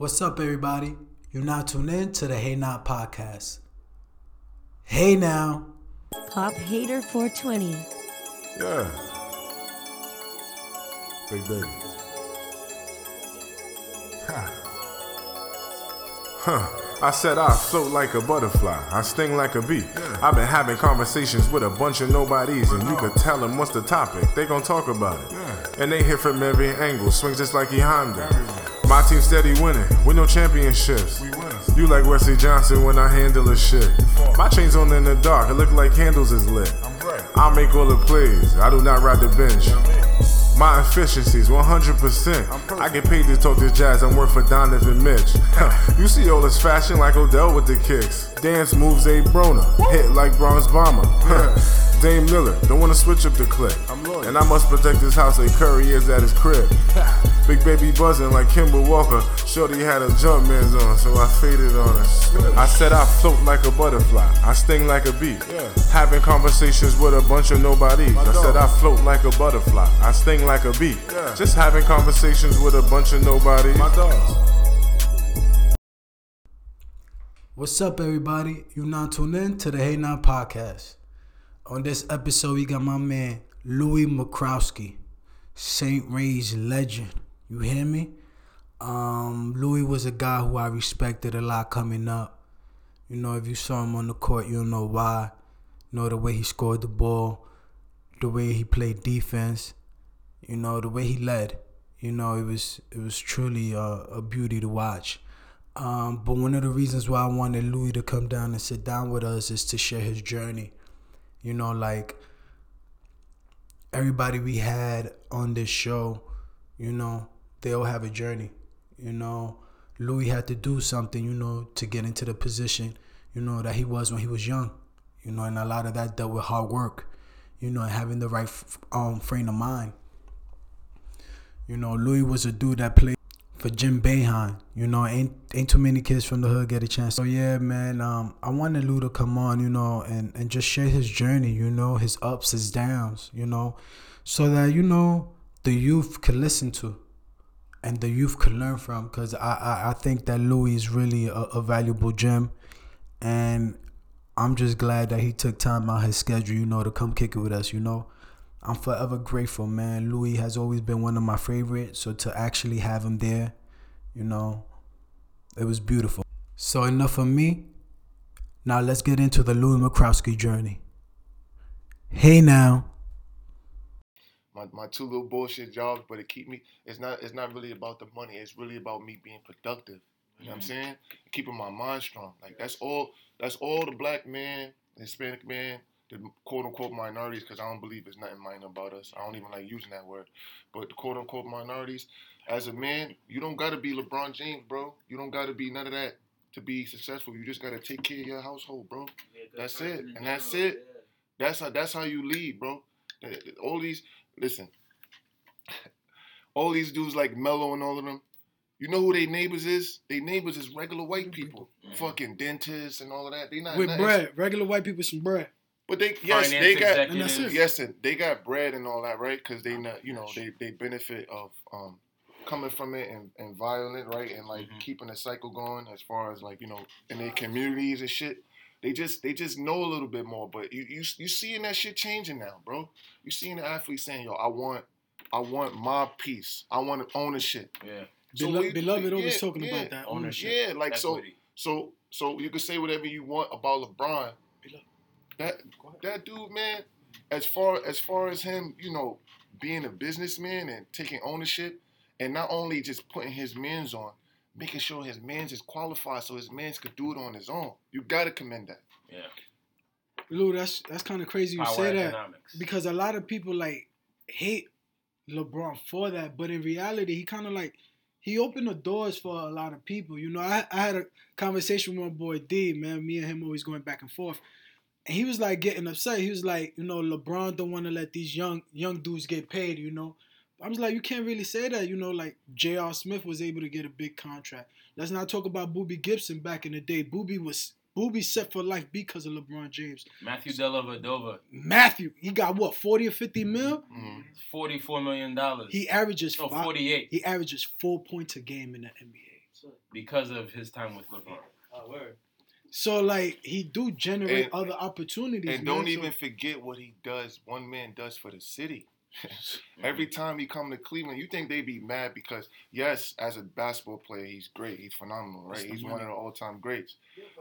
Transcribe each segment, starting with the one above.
What's up, everybody? You're now tuned in to the Hey Now podcast. Hey now. Pop Hater 420. Yeah. Big baby. Ha. Huh. I said I float like a butterfly, I sting like a bee. I've been having conversations with a bunch of nobodies, and you could tell them what's the topic. They gon' talk about it. And they hit from every angle, swings just like E Honda. My team steady winning, with no championships. You like Wesley Johnson when I handle a shit. My chains on in the dark, it look like candles is lit. I make all the plays, I do not ride the bench. My efficiencies 100%. I get paid to talk to jazz, I'm worth for Donovan Mitch. you see all this fashion like Odell with the kicks. Dance moves A Broner, hit like Bronx Bomber. Dame Lillard, don't wanna switch up the clip. And I must protect this house like Curry is at his crib. Big baby buzzing like Kemba Walker. Shorty had a jump man's on, so I faded on her. I said I float like a butterfly, I sting like a bee. Having conversations with a bunch of nobodies. I said I float like a butterfly, I sting like a bee. Just having conversations with a bunch of nobodies. My dogs. What's up, everybody? You're now tuned in to the Hey Now podcast. On this episode, we got my man Louis Makrowski, St. Ray's legend. You hear me? Um, Louis was a guy who I respected a lot coming up. You know, if you saw him on the court, you'll know why. You know the way he scored the ball, the way he played defense. You know the way he led. You know it was it was truly a, a beauty to watch. Um, but one of the reasons why I wanted Louis to come down and sit down with us is to share his journey. You know, like everybody we had on this show, you know, they all have a journey. You know, Louis had to do something, you know, to get into the position, you know, that he was when he was young. You know, and a lot of that dealt with hard work, you know, and having the right um, frame of mind. You know, Louis was a dude that played for Jim Behan. You know, ain't ain't too many kids from the hood get a chance. So yeah, man, um, I wanted Lou to come on, you know, and and just share his journey, you know, his ups, his downs, you know, so that you know the youth can listen to, and the youth can learn from. Cause I I, I think that Louis is really a, a valuable gem, and I'm just glad that he took time out of his schedule, you know, to come kick it with us, you know. I'm forever grateful, man. Louis has always been one of my favorites, so to actually have him there, you know, it was beautiful. So enough of me. Now let's get into the Louis Makrowski journey. Hey now. my, my two little bullshit jobs, but it keep me. It's not. It's not really about the money. It's really about me being productive. You know what I'm mm-hmm. saying? Keeping my mind strong. Like that's all. That's all the black man, Hispanic man, the quote unquote minorities, because I don't believe there's nothing minor about us. I don't even like using that word. But the quote unquote minorities, as a man, you don't gotta be LeBron James, bro. You don't gotta be none of that to be successful. You just gotta take care of your household, bro. That's it, and that's it. That's how. That's how you lead, bro. All these. Listen. All these dudes like Mello and all of them. You know who they neighbors is? They neighbors is regular white people, fucking dentists and all of that. They not With nothing- bread, regular white people some bread. But they yes, Finance they got And that's it. yes, and they got bread and all that, right? Because they not, you know, they they benefit of um coming from it and, and violent, right? And like Mhm. keeping the cycle going as far as like you know in their communities and shit. They just they just know a little bit more, but you you you seeing that shit changing now, bro. You seeing the athletes saying, "Yo, I want I want my piece. I want ownership." Yeah. So Belo- we- Beloved always yeah, talking yeah. about that Ownership. Yeah, like so Equity. so so you can say whatever you want about LeBron. Beloved. That that dude, man, as far as far as him, you know, being a businessman and taking ownership, and not only just putting his men's on, making sure his men's is qualified so his men's could do it on his own. You gotta commend that. Yeah. Lou, that's that's kind of crazy you Power say that. because a lot of people like hate LeBron for that, but in reality, he kind of like he opened the doors for a lot of people. You know, I, I had a conversation with my boy D, man. Me and him always going back and forth, and he was like getting upset. He was like, you know, LeBron don't want to let these young young dudes get paid. You know, I was like, you can't really say that. You know, like J.R. Smith was able to get a big contract. Let's not talk about Boobie Gibson back in the day. Boobie was Boobie set for life because of LeBron James. Matthew Dellavedova, Matthew, he got what forty or fifty mil. Mhm. forty-four million dollars. He averages oh, five, 48. he averages four points a game in the NBA. because of his time with LeBron. Oh, word. So like he do generate And- other opportunities. And don't so- even forget what he does. One man does for the city. Every mm-hmm. time he come to Cleveland, you think they'd be mad because yes, as a basketball player, he's great. He's phenomenal, right? It's the He's one of the all-time greats.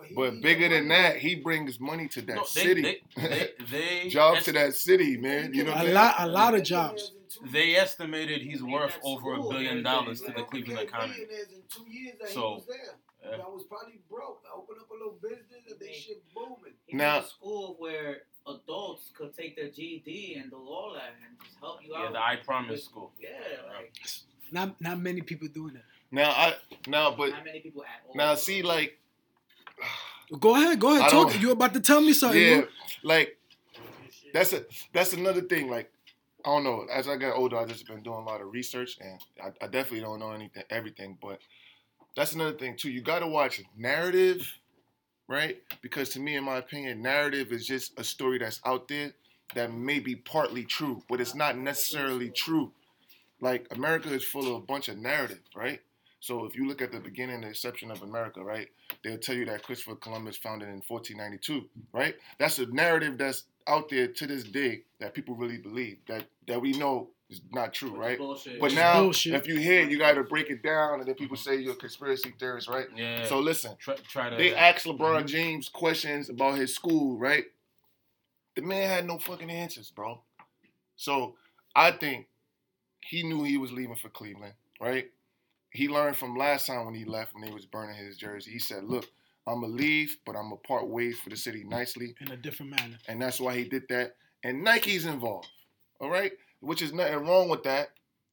he But need bigger the than money. that, he brings money to that No, they, city. They, they, they, Jobs to that city, man. You know what a I'm lot, a lot of jobs. They estimated he's worth over a billion dollars to the Cleveland economy. So, yeah. I was probably broke. I opened up a little business and they shit booming. He Now- went to school where adults could take their GED and do all that and just help you yeah, out. the I Promise School. yeah, like Not not many people doing that. Now I now but not many people at all. now see like Go ahead, go ahead. I Talk. don't- You about to tell me something? yeah, Lou? like that's a that's another thing. Like I don't know. As I got older, I just been doing a lot of research, and I, I definitely don't know anything, everything. But that's another thing too. You got to watch narrative, right? Because to me, in my opinion, narrative is just a story that's out there that may be partly true, but it's not necessarily true. Like America is full of a bunch of narrative, right? So if you look at the beginning, the inception of America, right? They'll tell you that Christopher Columbus founded in 1492, right? That's a narrative that's out there to this day that people really believe that that we know is not true, right? Bullshit. But now, bullshit. if you hear you got to break it down, and then people say you're a conspiracy theorist, right? Yeah. So listen, try, try to. they asked LeBron mhm. James questions about his school, right? The man had no fucking answers, bro. So I think he knew he was leaving for Cleveland, right? He learned from last time when he left when they was burning his jersey. He said, "Look, I'm gonna leave, but I'm gonna part ways for the city nicely," in a different manner. and that's why he did that. And Nike's involved, all right, which is nothing wrong with that.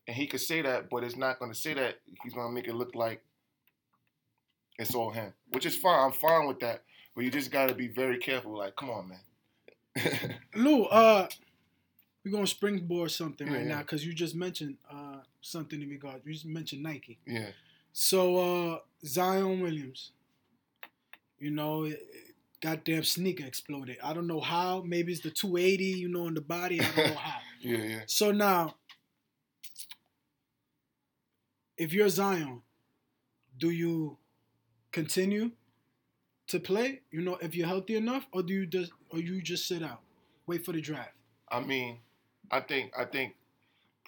And he could say that, but it's not gonna say that. He's gonna make it look like it's all him, which is fine. I'm fine with that, but you just gotta be very careful. Like, come on, man. Lou, uh, we're gonna springboard something right Yeah, now because you just mentioned uh something in regard. You just mentioned Nike. yeah. So uh Zion Williams, you know, it- it- goddamn sneaker exploded. I don't know how. Maybe it's the 280, you know, in the body. I don't know how. Yeah, yeah. So now, if you're Zion, do you continue to play? You know, if you're healthy enough, or do you just or you just sit out, wait for the draft? I mean, I think I think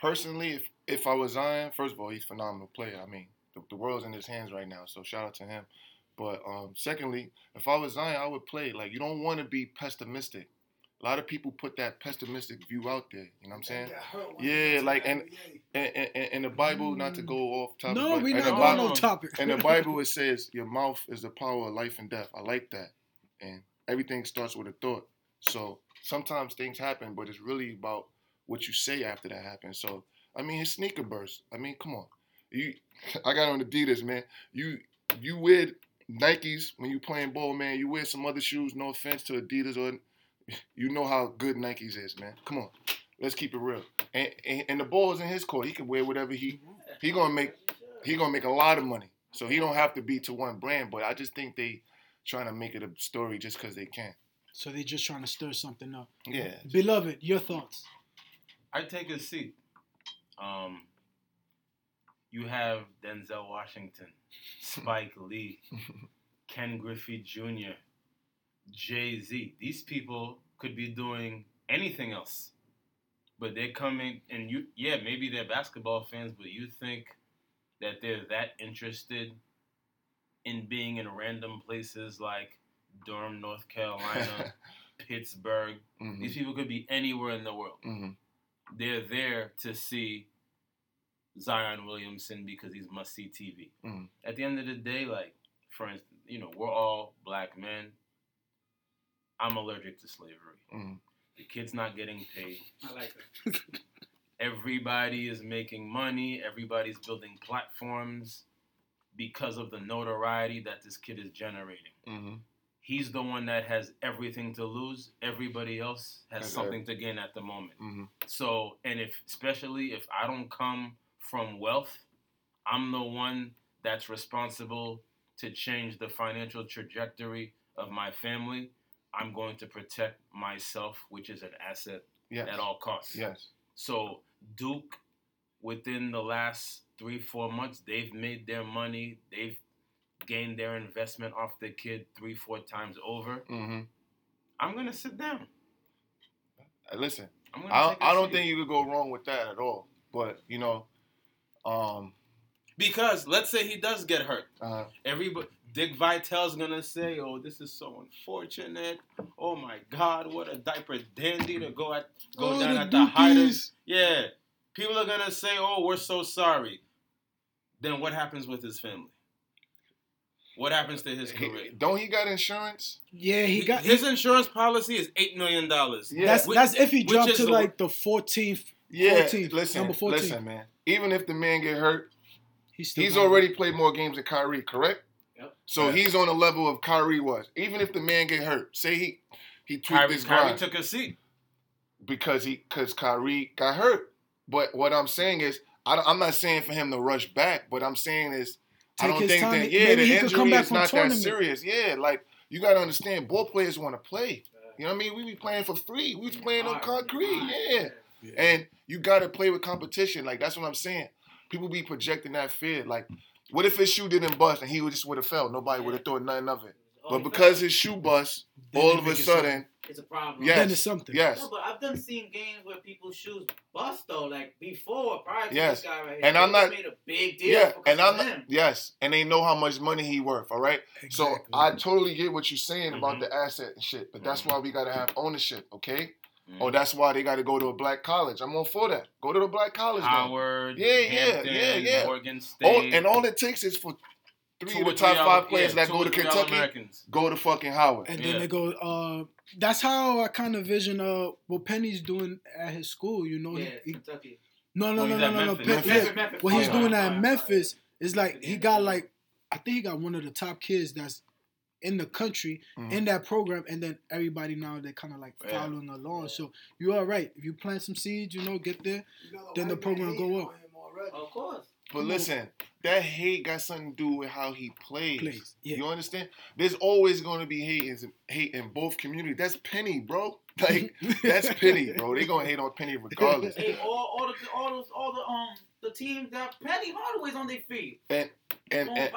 personally, if if I was Zion, first of all, he's a phenomenal player. I mean, the, the world's in his hands right now, so shout out to him. But um, secondly, if I was Zion, I would play. Like you don't want to be pessimistic. A lot of people put that pessimistic view out there. You know what I'm saying? Yeah, like and in, in, in the Bible, not to go off topic. No, we not the on Bible, no topic. in the Bible, it says your mouth is the power of life and death. I like that, and everything starts with a thought. So sometimes things happen, but it's really about what you say after that happens. So I mean, his sneaker burst. I mean, come on, you. I got on Adidas, man. You you wear Nikes when you playing ball, man. You wear some other shoes. No offense to Adidas, or you know how good Nikes is, man. Come on, let's keep it real. And and, and the ball is in his court. He can wear whatever he he gonna make. He gonna make a lot of money. So he don't have to be to one brand. But I just think they trying to make it a story just because they can. So they're just trying to stir something up. Yeah. Beloved, your thoughts? I take a seat. Um, you have Denzel Washington, Spike Lee, Ken Griffey Jr., Jay Z. These people could be doing anything else, but they're coming and you. Yeah, maybe they're basketball fans, but you think that they're that interested in being in random places like Durham, North Carolina, Pittsburgh. hmm These people could be anywhere in the world hmm they're there to see Zion Williamson because he's must see TV. Mhm. At the end of the day, like for instance, you know, we're all black men. I'm allergic to slavery. hmm The kid's not getting paid. I like that. Everybody is making money. Everybody's building platforms because of the notoriety that this kid is generating. hmm He's the one that has everything to lose. Everybody else has That's something to gain at the moment. hmm So, and if especially if I don't come from wealth, I'm the one that's responsible to change the financial trajectory of my family. I'm going to protect myself, which is an asset Yes. at all costs. Yes. So, Duke, within the last three, four months, they've made their money. They've gained their investment off the kid three, four times over. hmm I'm gonna sit down. Listen, I'm gonna I, take don't seat. think you could go wrong with that at all. But you know, um, because let's say he does get hurt. uh, Everybody, Dick Vitale's gonna say, "Oh, this is so unfortunate. Oh my God, what a diaper dandy to go at, go Oh, down the at the height of." Yeah, people are gonna say, "Oh, we're so sorry." Then what happens with his family? What happens to his he- career? don't he got insurance? Yeah, he got his insurance policy is eight million dollars. Yeah. That's that's if he which dropped to the- like the 14th. Yeah, 14th, listen, number 14. listen, man. Even if the man get hurt, He's still he's got- already played more games than Kyrie, correct? Yep. So Yeah. he's on the level of Kyrie was. Even if the man get hurt, say he he tweaked Kyrie, his Kyrie took a seat. because he because Kyrie got hurt. But what I'm saying is, I, am not saying for him to rush back, but I'm saying is, I don't think time. that yeah, Maybe the injury come back is from not that serious. Yeah, like you got to understand, ball players want to play. You know what I mean? We be playing for free. We was playing on concrete. Yeah. And you gotta play with competition. Like that's what I'm saying. People be projecting that fear. Like, what if his shoe didn't bust and he would just would have fell? Nobody would have thought nothing of it. But because his shoe bust, Then all of a sudden, it's a problem. Yes. Then it's something. yes. No, but I've done seen games where people's shoes bust though, like before, prior to Yes. this guy right here. And I'm not- made a big deal. Yeah, and I'm not, yes, and they know how much money he worth. All right, so I totally get what you're saying about Mhm. the asset and shit, but that's Mhm. why we gotta have ownership. Okay, Mhm. oh, that's why they gotta go to a black college. I'm all for that. Go to the black college now. Howard, Yeah, yeah, Hampton, yeah, yeah. Morgan State. Oh, and all it takes is for three two of the or three top all- five players yeah, that go to Kentucky go to fucking Howard. And Yeah. then they go. Uh, that's how I kind of vision uh what Penny's doing at his school. You know, Yeah, he, Kentucky. no, no, Oh, no, no, no, no. Memphis. Penn- Memphis. yeah, Memphis, Memphis. what he's Sorry, doing sorry, at sorry. Memphis is like he got like I think he got one of the top kids that's in the country Mhm. in that program, and then everybody now they're kind of like Yeah. following along. So you are right. If you plant some seeds, you know, get there. You know, Then the program man go up. on him already. Of course. But listen, that hate got something to do with how he plays. Plays, yeah. You understand? There's always going to be hate in, hate in both communities. That's Penny, bro. Like that's Penny, bro. They gonna hate on Penny regardless. Hey, all, all the all those all the um the teams that Penny Hardaway's on their feet. And and and,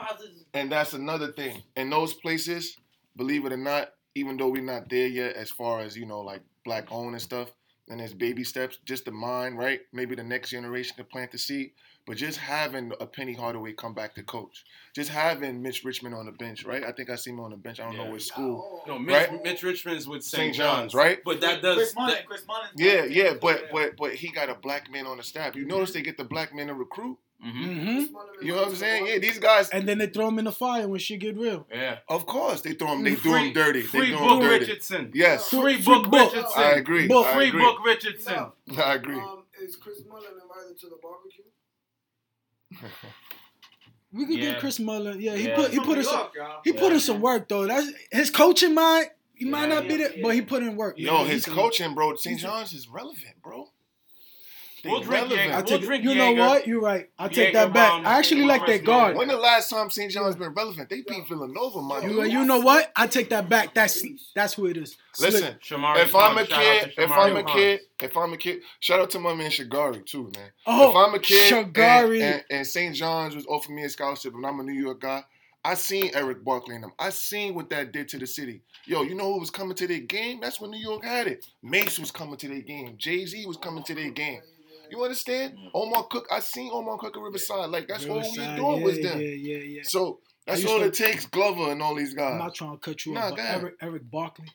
and that's another thing. In those places, believe it or not, even though we're not there yet, as far as you know, like black owned and stuff, and there's baby steps, just the mind, right? Maybe the next generation to plant the seed. But just having a Penny Hardaway come back to coach, just having Mitch Richmond on the bench, right? I think I see him on the bench. I don't Yeah. know what school. No, Mitch, Right? Mitch Richmond's with St. St. John's, John's, right? But that does Chris Mullin. that- Chris Mullin's Yeah, yeah, but but but he got a black man on the staff. You notice they get the black men to recruit. Mhm. hmm You know what I'm saying? Yeah, these guys. And then they throw him in the fire when shit get real. Yeah. Of course, they throw him. They do Free- him dirty. They Free do him Book dirty. Richardson. Yes, Free Free Book Book. Richardson. I agree. Book. I Free agree. Book Richardson. No. I agree. Um, is Chris Mullin invited to the barbecue? We could Yeah. get Chris Mullin. Yeah, he Yeah. put he put New in some he put in some work though. That's his coaching mind. He might Yeah, not be yeah, there, yeah. but he put in work. Yo, man. his coaching, bro. St. he's John's is relevant, bro. They We'll drink relevant. Jaeger. I We'll take it- drink you know Jaeger. what? You're right. I take Jaeger that back. Brown I actually like Chris that guard. When the last time St. John's been relevant? They beat Villanova, my You, dude. you know what? I take that back. That's that's who it is. Slick. Listen, Shamari if I'm a Pons. Shout out kid, if I'm a kid, if I'm a kid, shout out to my man Shagari too, man. Oh, if I'm a kid and- Shagari. and, and St. John's was offering me a scholarship and I'm a New York guy, I seen Erick Barkley and them. I seen what that did to the city. Yo, you know who was coming to their game? That's when New York had it. Mase was coming to their game. Jay Z was coming to their game. You understand? Mm. Omar Cook, I seen Omar Cook at Riverside. Like that's all we Riverside, doing yeah, was them. Yeah, yeah, yeah. So that's used all to- it takes. Glover and all these guys. I'm not trying to cut you Nah, off, but. Eric Erick Barkley.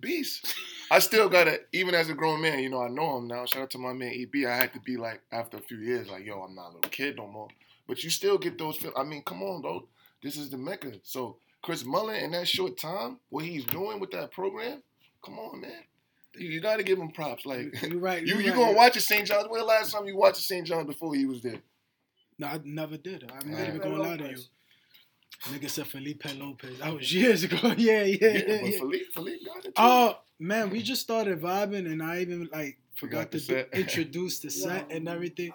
beast. I still gotta, even as a grown man, you know, I know him now. Shout out to my man EB. I had to be like, after a few years, like, yo, I'm not a little kid no more. But you still get those feel. I mean, come on, though. This is the Mecca. So Chris Mullin in that short time, what he's doing with that program, come on, man. You, you gotta give him props. Like You're right. you, you're you right. gonna watch at St. John's? When the last time you watched at St. John's before he was there? No, I never did. I'm not even gonna lie to you. Nigga said Felipe Lopez. That was years ago. yeah, yeah, yeah. Yeah, but yeah. Philippe, Philippe got it. Too. Oh man, we just started vibing, and I even like Forgot forgot to set. introduce the set and everything.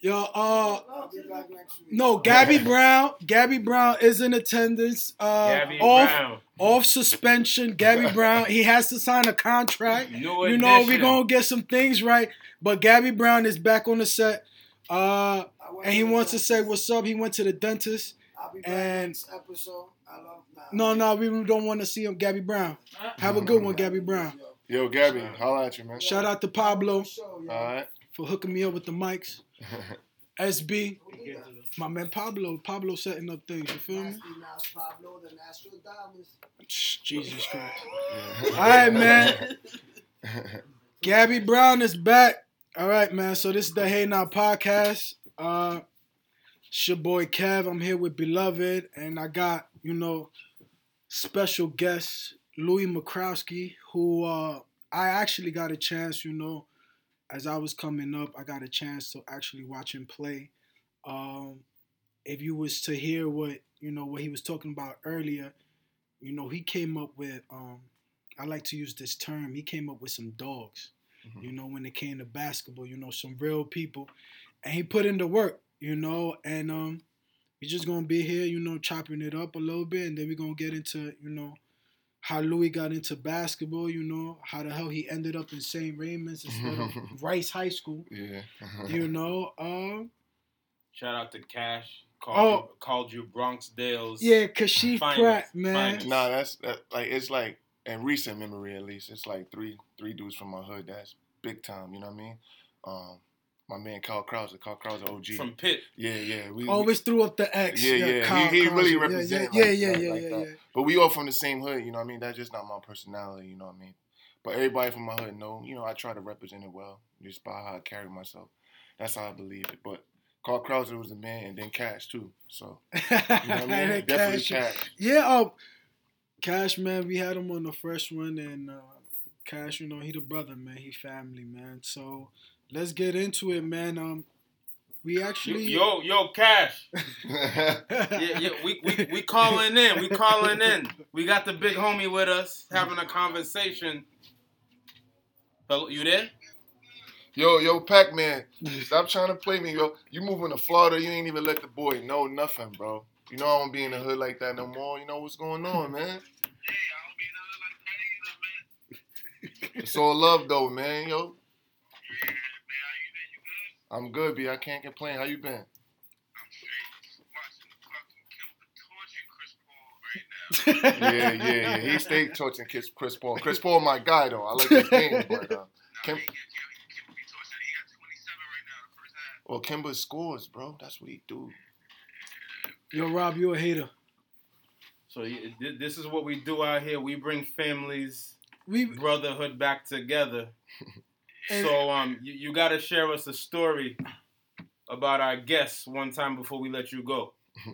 Yo, uh, I'll be back next week. no, Gabby Brown. Gabby Brown is in attendance. Uh, Gabby off Brown. Off suspension. Gabby Brown. He has to sign a contract. New You know we're gonna get some things right, but Gabby Brown is back on the set. Uh, and he to the wants to say what's up. He went to the dentist. I'll be back and- next episode. I love nah, No, no, we don't want to see him. Gabby Brown. Have a good one, Gabby Brown. Yo, Yo, Gabby, holla at you, man. Shout out to Pablo All right. for hooking me up with the mics. SB, Who did that? My man Pablo. Pablo setting up things. You feel me? Nasty Nas Pablo, the Natural Diamonds. Jesus Christ. Yeah. All right, man. Gabby Brown is back. All right, man. So this is the Hey Now podcast. Uh, it's your boy Kev. I'm here with Beloved, and I got you know special guest Louis McCrowski, who uh, I actually got a chance. You know, as I was coming up, I got a chance to actually watch him play. Um, if you was to hear what you know what he was talking about earlier, you know he came up with. Um, I like to use this term. He came up with some dogs. You know, when it came to basketball, you know, some real people, and he put in the work. You know, and um, we're just gonna be here, you know, chopping it up a little bit, and then we're gonna get into, you know, how Louis got into basketball. You know, how the hell he ended up in St. Raymond's instead of Rice High School. yeah. You know, um, Shout out to Cash. Called, Oh. you, called you Bronx Dale's. yeah, Kashif Finest, Pratt, man. finest. Nah, that's that, like it's like in recent memory at least. It's like three three dudes from my hood that's big time. You know what I mean? Um, my man Carl Krauser, Carl Krauser OG. From Pitt. yeah, yeah. We, we- threw up the X. Yeah, yeah, Kyle he- he really Krause. represent Yeah, yeah, like yeah, that, yeah, like yeah, that. yeah. but we all from the same hood. You know what I mean? That's just not my personality. You know what I mean? But everybody from my hood know. You know, I try to represent it well, just by how I carry myself. That's how I believe it. But Carl Krauser was the man, and then Cash too. So you know what I mean? And Definitely Cash- Cash. Yeah, uh, Cash, man, we had him on the first one, and uh, Cash, you know, he the brother, man, he family, man. So let's get into it, man. Um, we actually, Yo, yo, Cash. Yeah, yeah, we, we, we calling in. We calling in. We got the big homie with us having a conversation. Hello, you there? Yo, yo, Pac Man, stop trying to play me, yo. You moving to Florida, you ain't even let the boy know nothing, bro. You know I don't be in the hood like that no more. You know what's going on, man? It's all love though, man, yo. I'm good, B. I can't complain. How you been? Yeah, yeah, yeah. He stayed torching Chris, Chris Paul. Chris Paul, my guy though. I like his game, but uh, Kim, well, Kemba scores, bro. That's what he do. yo, Rob, you a hater. So this is what we do out here. We bring families, We brotherhood back together. So um, you, you got to share us a story about our guests one time before we let you go.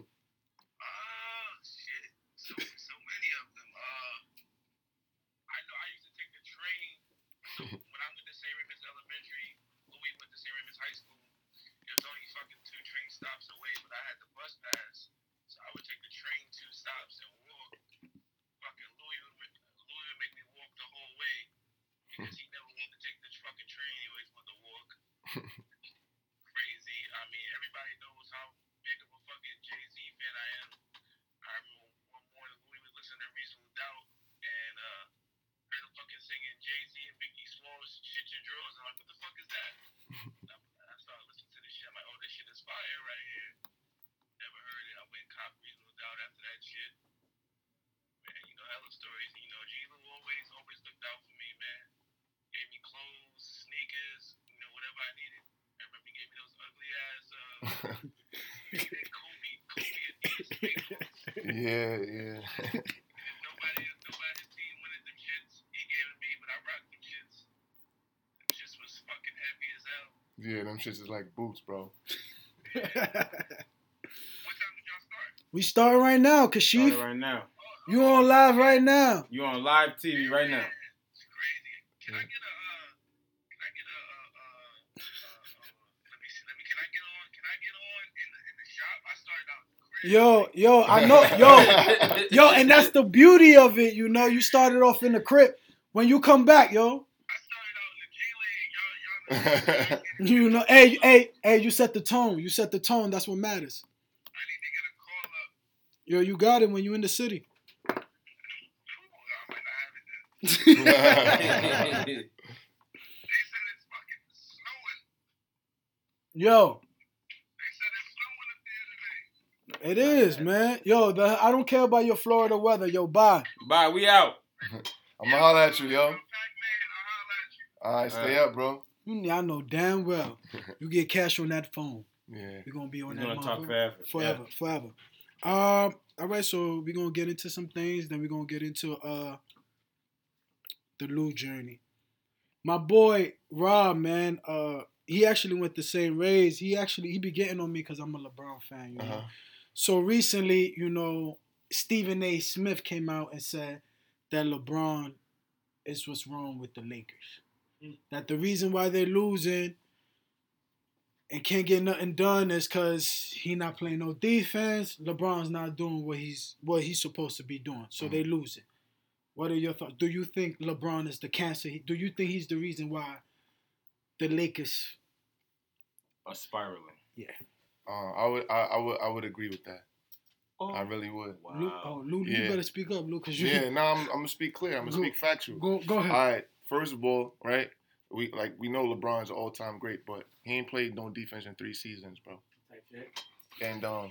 stops away, but I had the bus pass, so I would take the train two stops and walk. Fucking Louis would, ma- Louis would make me walk the whole way because he never wanted to take the fucking train. He always wanted to walk. Crazy. I mean, everybody knows how big of a fucking Jay Z fan I am. I remember one morning Louis was listening to Reasonable Doubt and uh, heard him fucking singing Jay Z and Biggie Smalls "Shit Your Drawers." I'm like, what the fuck is that? I, I started listening to this shit. I'm like, oh, this shit is fire right here. Never heard it. I went and copped Reasonable Doubt after that shit. Man, you know, hella stories. You know, G Lou always, always looked out for me, man. Gave me clothes, sneakers, you know, whatever I needed. I remember he gave me those ugly ass, uh, Kobe, Kobe Adidas fake boots. Yeah, yeah. Nobody, nobody's team wanted them shits. He gave them to me, but I rocked them shits. Them shits was fucking heavy as hell. Yeah, them shits is like boots, bro. What time did y'all start? we starting right now, Started Kashif. right now. You on live right now. You on live TV right now. Can I get a, uh, can I get a, uh, uh, uh, uh, let me see, let me, can I get on, can I get on in the, shop? I started out crazy. Yo, yo, I know, yo, yo, and that's the beauty of it. You know, you started off in the crib. When you come back, yo, I started out in the G League. Y'all, y'all know. I you know, hey, hey, hey, you set the tone. You set the tone. That's what matters. need to get a call up. Yo, you got it when you in the city. Ooh, I might not have it then. They said it's. Yo, It is, man. Yo, the, I don't care about your Florida weather. Yo, bye. Bye. We out. I'm gonna holler at you, yo. All right, stay up, bro. You, I know damn well you get cash on that phone. Yeah. We're gonna be on We're that gonna talk motherfucker forever. forever, forever. Um, all right, so we're gonna get into some things, then we're gonna get into uh the Lou journey. My boy Rob, man, uh, he actually went the same raise. He actually he be getting on me because I'm a LeBron fan, you know. Uh-huh. So recently, you know, Stephen A. Smith came out and said that LeBron is what's wrong with the Lakers. That the reason why they're losing and can't get nothing done is because he not playing no defense. LeBron's not doing what he's what he's supposed to be doing, so they losing. What are your thoughts? Do you think LeBron is the cancer? Do you think he's the reason why the Lakers? Are spiraling. Yeah, uh, I would, I, I would, I would agree with that. Oh, I really would. Wow. Lou, oh, Lou, you better speak up, Lou, because you Yeah. Now I'm, I'm gonna speak clear. I'm gonna Go- speak factual. go go ahead. All right. First of all, right, we like we know LeBron's all-time great, but he ain't played no defense in three seasons, bro. Type shit. And um,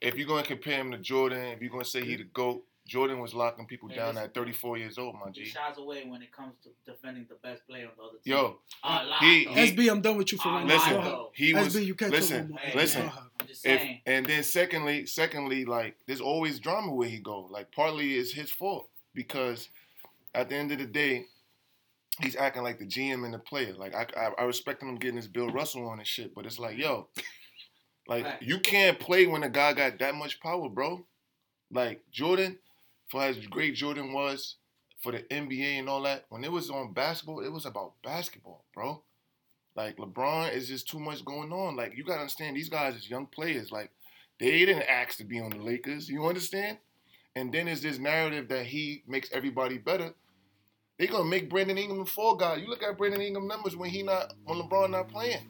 if you're gonna compare him to Jordan, if you're gonna say he the goat, Jordan was locking people Hey, down at 34 years old, my He G. shies away when it comes to defending the best player on the other team. Yo, a he- he- SB, I'm done with you for Uh, right now. listen, Go he was. SB, you can't listen, more. Hey, listen. Go ahead. I'm just If, and then secondly, secondly, like there's always drama where he go. Like partly it's his fault because at the end of the day, he's acting like the GM and the player. Like I, I, I respect him getting his Bill Russell on and shit, but it's like yo, like Right. you can't play when a guy got that much power, bro. Like Jordan, for as great Jordan was for the NBA and all that, when it was on basketball, it was about basketball, bro. Like LeBron is just too much going on. Like you gotta understand, these guys is young players. Like they didn't ask to be on the Lakers. You understand? And then there's this narrative that he makes everybody better. They gonna make Brandon Ingram a fall guy. You look at Brandon Ingram numbers when he not when LeBron not playing,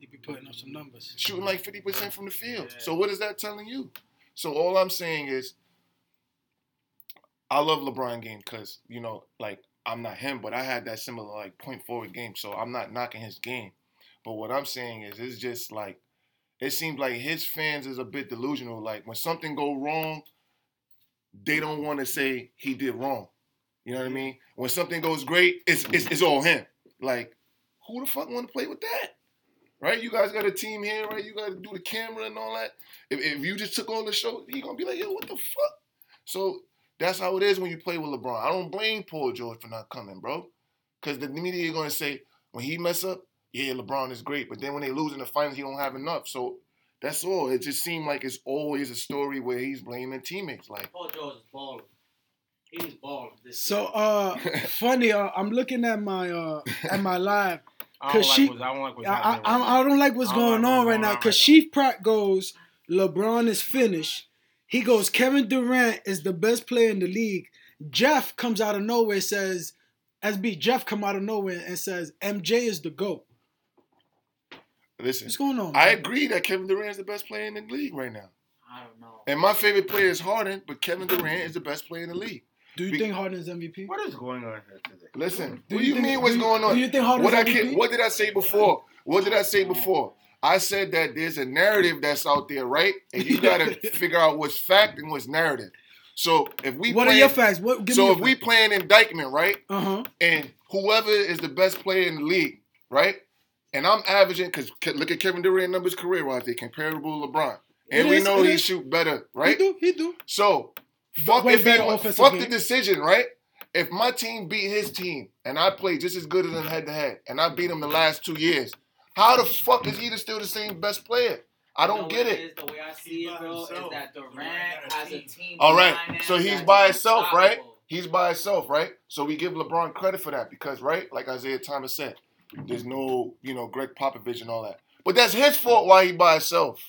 He be putting up some numbers. shooting like fifty percent from the field. Yeah. So what is that telling you? So all I'm saying is, I love LeBron game because you know, like I'm not him, but I had that similar like point forward game. So I'm not knocking his game. But what I'm saying is, it's just like it seems like his fans is a bit delusional. Like when something go wrong, they don't want to say he did wrong. You know what I mean? When something goes great, it's it's, it's all him. Like who the fuck want to play with that? Right? You guys got a team here, right? You got to do the camera and all that. If, if you just took all the show, he gonna be like, yo, what the fuck? So that's how it is when you play with LeBron. I don't blame Paul George for not coming, bro. Because the media are gonna say when he mess up, yeah, LeBron is great, but then when they lose in the finals, he don't have enough. So that's all. It just seemed like it's always a story where he's blaming teammates. Like, Paul George is balling. He's balling this So year. uh funny, uh, I'm looking at my uh at my live. I don't Cause like she- I don't like what's I, I, right I, don't like what's don't going like on right now. on Cause right Chief Pratt goes, LeBron is finished. He goes, Kevin Durant is the best player in the league. Jeff comes out of nowhere and says, SB Jeff come out of nowhere and says MJ is the GOAT. listen, What's going on? I man? agree that Kevin Durant is the best player in the league right now. I don't know. And my favorite player is Harden, but Kevin Durant is the best player in the league. Do you be- think Harden's MVP? What is going on here today? Listen, Do what do you you think- mean what's do you- going on? do you think Harden's what I can, What did I say before? What did I say before? I said that there's a narrative that's out there, right? And you gotta figure out what's fact and what's narrative. So if we play- What are your facts? What give so me if we playing indictment, right? Uh-huh. And whoever is the best player in the league, right? And I'm averaging because look at Kevin Durant numbers career wise, they're comparable to LeBron. And It we is, know he is. shoot better, right? He do, he do. So fuck if he, better offensive fuck the decision, right? If my team beat his team and I play just as good as him head to head, and I beat him the last two years, how the fuck is he the- still the same best player? I don't what get it. is? The way I see it, bro, is that Durant Durant got a has a team. team. All right, so he's by himself, right? He's by himself, right? So we give LeBron credit for that because, right, like Isaiah Thomas said, there's no, you know, Gregg Popovich and all that. But that's his fault why he by himself.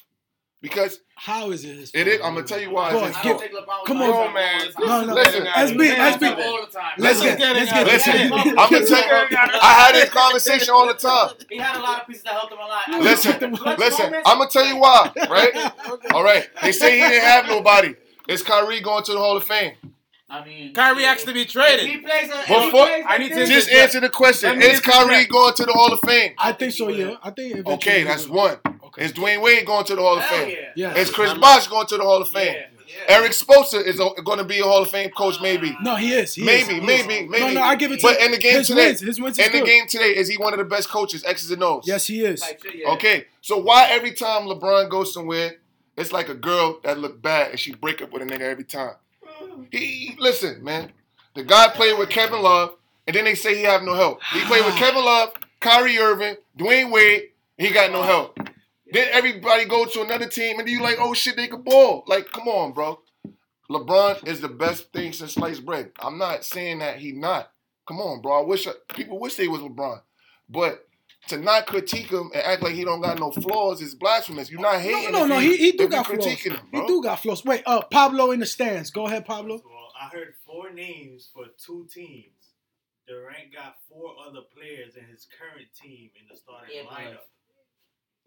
Because How is it his it is, I'm gonna tell you why Go it's on, his I give- don't fault. think LeBron was come by on, man. all the time. No, no, Listen, SB, He was SB. all the time. Let's Listen, get, let's get Listen. I'm gonna tell you, I had this conversation all the time. He had a lot of pieces that helped him a lot. Listen, listen, I'm gonna tell you why, right? All right, they say he didn't have nobody. Is Kyrie going to the Hall of Fame? I mean, Kyrie if- asked to be If he traded. plays a, if Well, he plays I need to Just answer the question. Is answer Kyrie going to the Hall of Fame? I think so, yeah. I think eventually Okay, that's one. Okay. Is Dwyane Wade going to the Hall of Hell Fame? yeah. Yes. Is Chris Bosh going to the Hall of Fame? Yeah, yeah. Erik Spoelstra is going to be a Hall of Fame coach, maybe. Ah. No, he is. He Maybe, is. Maybe, maybe. No, no, I give it to But in the game his today, wins, his wins is in the game today, is he one of the best coaches, X's and O's? Yes, he is. Type shit, yeah. Okay, so why every time LeBron goes somewhere, it's like a girl that look bad and she break up with a nigga every time. He listen, man. The guy played with Kevin Love, and then they say he have no help. He played with Kevin Love, Kyrie Irving, Dwyane Wade. He got no help. Then everybody go to another team, and you like, oh shit, they could ball. Like, come on, bro. LeBron is the best thing since sliced bread. I'm not saying that he not. Come on, bro. I wish people wish they was LeBron, but to not critique him and act like he don't got no flaws is blasphemous. You're not hating. No, no, no. He, he do if you got flaws. critiquing him, He do got flaws. Wait, uh, Pablo in the stands. Go ahead, Pablo. Well, I heard four names for two teams. Durant got four other players in his current team in the starting Yeah, but- lineup.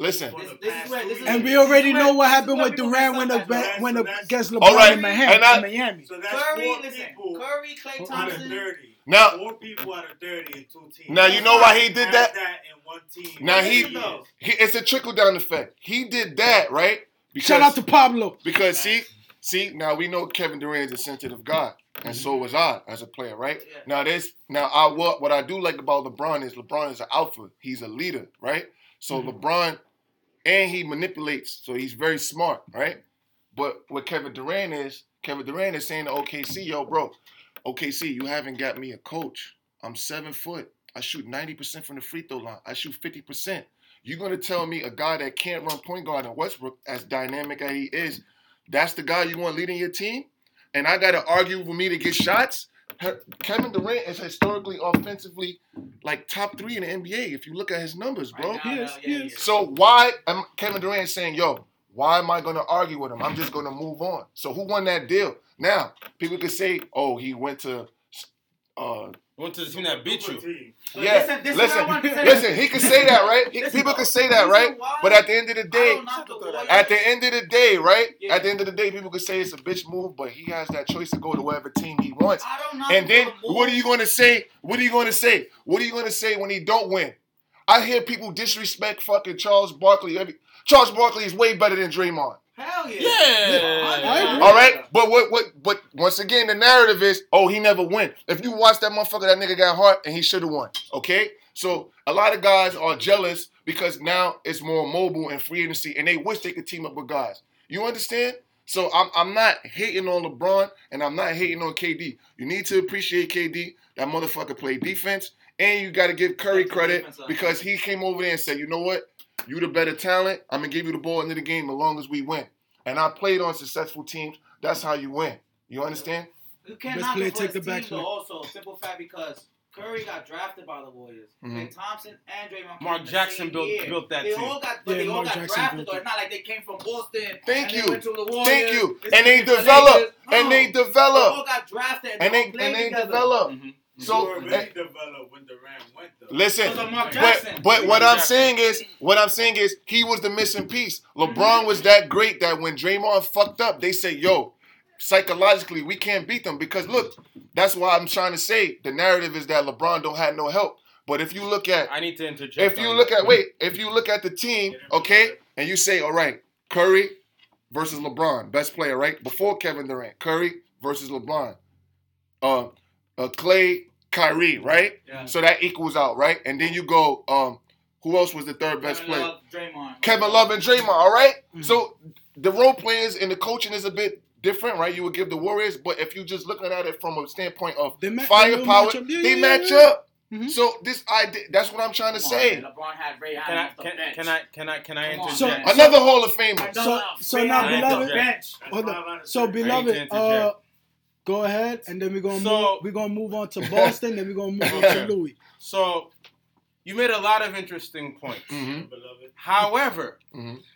Listen, This- this is where- two this is- years. And we already know what happened with Durant when up the at. when the That's- against LeBron All right, in Miami. and I- in Miami. So that's Curry, four listen, people Curry, Klay Thompson. 30. Now- four people out of 30 in two teams. Now, you know why he did that? in one team. Now he, Listen, he it's a trickle down effect. He did that right because Shout out to Pablo. because see see now we know Kevin Durant is a sensitive guy, and so was I as a player, right? Yeah. Now this now I what what I do like about LeBron is LeBron is an alpha. He's a leader, right? So mm-hmm. LeBron and he manipulates, so he's very smart, right? But what Kevin Durant is, Kevin Durant is saying to OKC, yo, bro, OKC, you haven't got me a coach. I'm seven foot. I shoot 90% from the free throw line. I shoot 50%. You're gonna tell me a guy that can't run point guard in Westbrook, as dynamic as he is, that's the guy you want leading your team? And I gotta argue with me to get shots? Her- Kevin Durant is historically offensively like top three in the NBA if you look at his numbers, bro. Right now, He no, yeah, he is. So why am Kevin Durant saying, yo, why am I gonna argue with him? I'm just gonna move on. So who won that deal? Now, people could say, oh, he went to uh Went to the team that beat you. Team. Yeah, listen, this is what I listen, wanted to say. listen, he can say that, right? He- people can say that, right? But at the end of the day, don't knock the Warriors. at the end of the day, right? Yeah. At the end of the day, people can say it's a bitch move, but he has that choice to go to whatever team he wants. I don't knock And then the what are you going to say? What are you going to say? What are you going to say when he don't win? I hear people disrespect fucking Charles Barkley. Every Charles Barkley is way better than Draymond. Hell yeah. Yeah. I agree. All right, but what what but once again the narrative is oh he never win. If you watch that motherfucker, that nigga got heart and he should have won. Okay, so a lot of guys are jealous because now it's more mobile and free agency, and they wish they could team up with guys. You understand? So I'm I'm not hating on LeBron and I'm not hating on KD. You need to appreciate KD. That motherfucker played defense, and you got to give Curry credit uh, because he came over there and said, you know what, you the better talent. I'm gonna give you the ball into the game as long as we win. And I played on successful teams. That's how you win. You understand? You can't Best knock player him for take the back team, also. Simple fact because Curry got drafted by the Warriors. Mhm. Klay Thompson and Draymond came Mark the Jackson same built- year. built that they team. All got, but Yeah, they all Mark got Jackson drafted, built though. it. It's not like they came from Boston. Thank and you. They went to the Warriors. Thank you. And they is the develop. Lakers. And they No. They develop. and, And they they and they together. develop. Mhm. So you already developed when Durant went though. listen, Because of Mark but but what I'm saying is what I'm saying is he was the missing piece. LeBron was that great that when Draymond fucked up, they say, "Yo, psychologically we can't beat them." Because look, that's why I'm trying to say the narrative is that LeBron don't have no help. But if you look at I need to interject. if you look that. at wait, if you look at the team, okay, and you say, all right, Curry versus LeBron, best player, right? Before Kevin Durant, Curry versus LeBron, uh, uh Klay, Kyrie, right? Yeah. So that equals out, right? And then you go, um, who else was the third best Kevin player? Love, Draymond. Kevin Love and Draymond, all right? Mm. So the role players and the coaching is a bit different, right? You would give the Warriors, but if you just looking at it from a standpoint of They ma- firepower, will match up. Yeah, they yeah, match yeah. up. Mhm. So this idea, that's what I'm trying to Come on, say. LeBron had Ray Can I off the can, bench. can I can I can I interject? So- Another Hall of Famer. So- so now, I need to beloved- Hold on. So, beloved, I need to uh, interject. Go ahead, and then we're gonna So- move. We're gonna move on to Boston. then we're gonna move on to Louis. So you made a lot of interesting points. Mhm. Beloved. However,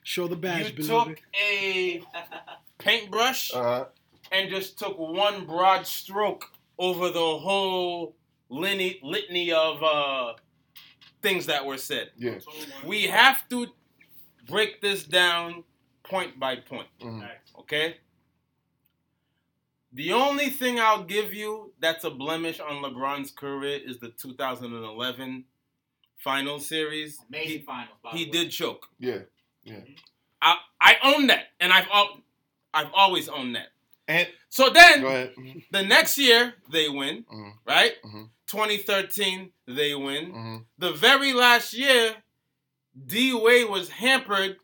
Show the badge, you beloved. took a paintbrush Uh-huh. and just took one broad stroke over the whole litany, litany of uh, things that were said. Yeah. We have to break this down point by point. Mhm. Okay? The only thing I'll give you that's a blemish on LeBron's career is the 2011 final series. Amazing He, finals. By he way. did choke. Yeah. Yeah. I I own that, and I've al- I've always owned that. And So then go ahead. Mhm, the next year they win, mhm, right? mhm, 2013 they win. mhm. The very last year, D Wade was hampered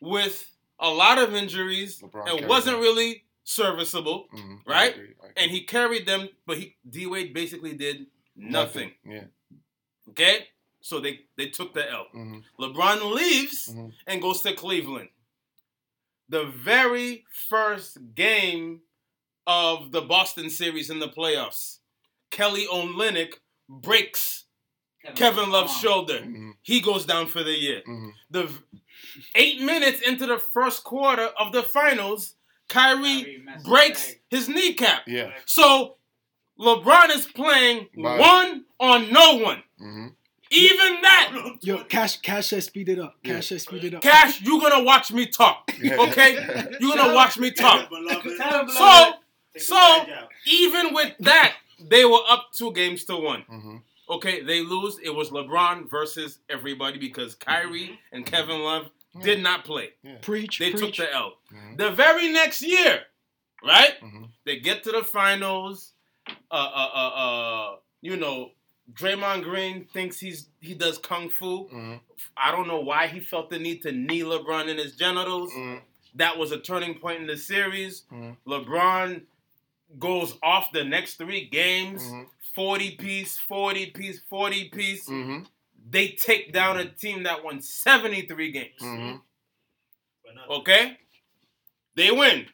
with a lot of injuries LeBron and wasn't them. really serviceable, Mhm. I right? agree, I agree. And he carried them, but he D Wade basically did nothing. Yeah. Okay, so they they took the L. Mhm, LeBron leaves mhm. and goes to Cleveland. The very first game of the Boston series in the playoffs, Kelly Olynyk breaks Kevin Love's arm. shoulder. Mhm, He goes down for the year. mhm. The eight minutes into the first quarter of the finals, Kyrie Kyrie breaks his kneecap. Yeah. So LeBron is playing Right. one on no one. mhm. Even that, Yo, Cash, Cash said speed it up. Yeah. Cash said speed it up. Cash, you're gonna watch me talk. Okay? You're gonna watch me talk. Beloved. Tell him, So, so the badge out. even with that, they were up two games to one. Mhm. Okay, they lose. It was LeBron versus everybody because Kyrie and Kevin Love Yeah. did not play. Preach, They preach. took the L. Mhm. The very next year, right? Mhm. They get to the finals. Uh, uh, uh, uh, you know, Draymond Green thinks he's he does kung fu. Mhm. I don't know why he felt the need to knee LeBron in his genitals. Mhm. That was a turning point in the series. Mhm. LeBron goes off the next three games. Mhm. 40 piece, 40 piece, 40 piece. They take down a team that won 73 games. Mhm. Okay? They win.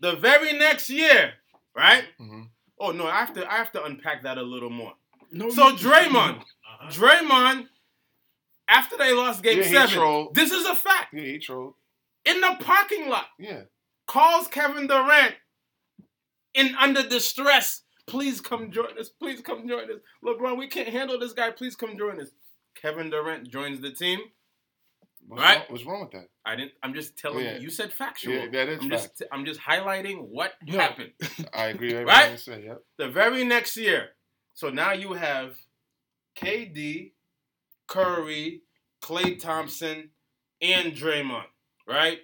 The very next year, right? Mhm. Oh no, I have to I have to unpack that a little more. No, So Draymond, Uh-huh. Draymond, after they lost game Yeah, seven, this is a fact. Yeah, he trolled. In the parking lot, Yeah. calls Kevin Durant in under distress. Please come join us. Please come join us. LeBron, we can't handle this guy. Please come join us. Kevin Durant joins the team. What's Right. Wrong, what's wrong with that? I didn't. I'm just telling Yeah. you. You said factual. Yeah, that is I'm fact. just. I'm just highlighting what Yeah. happened. I agree with everything Right? you say. Yep. The very next year. So now you have KD, Curry, Klay Thompson, and Draymond. Right?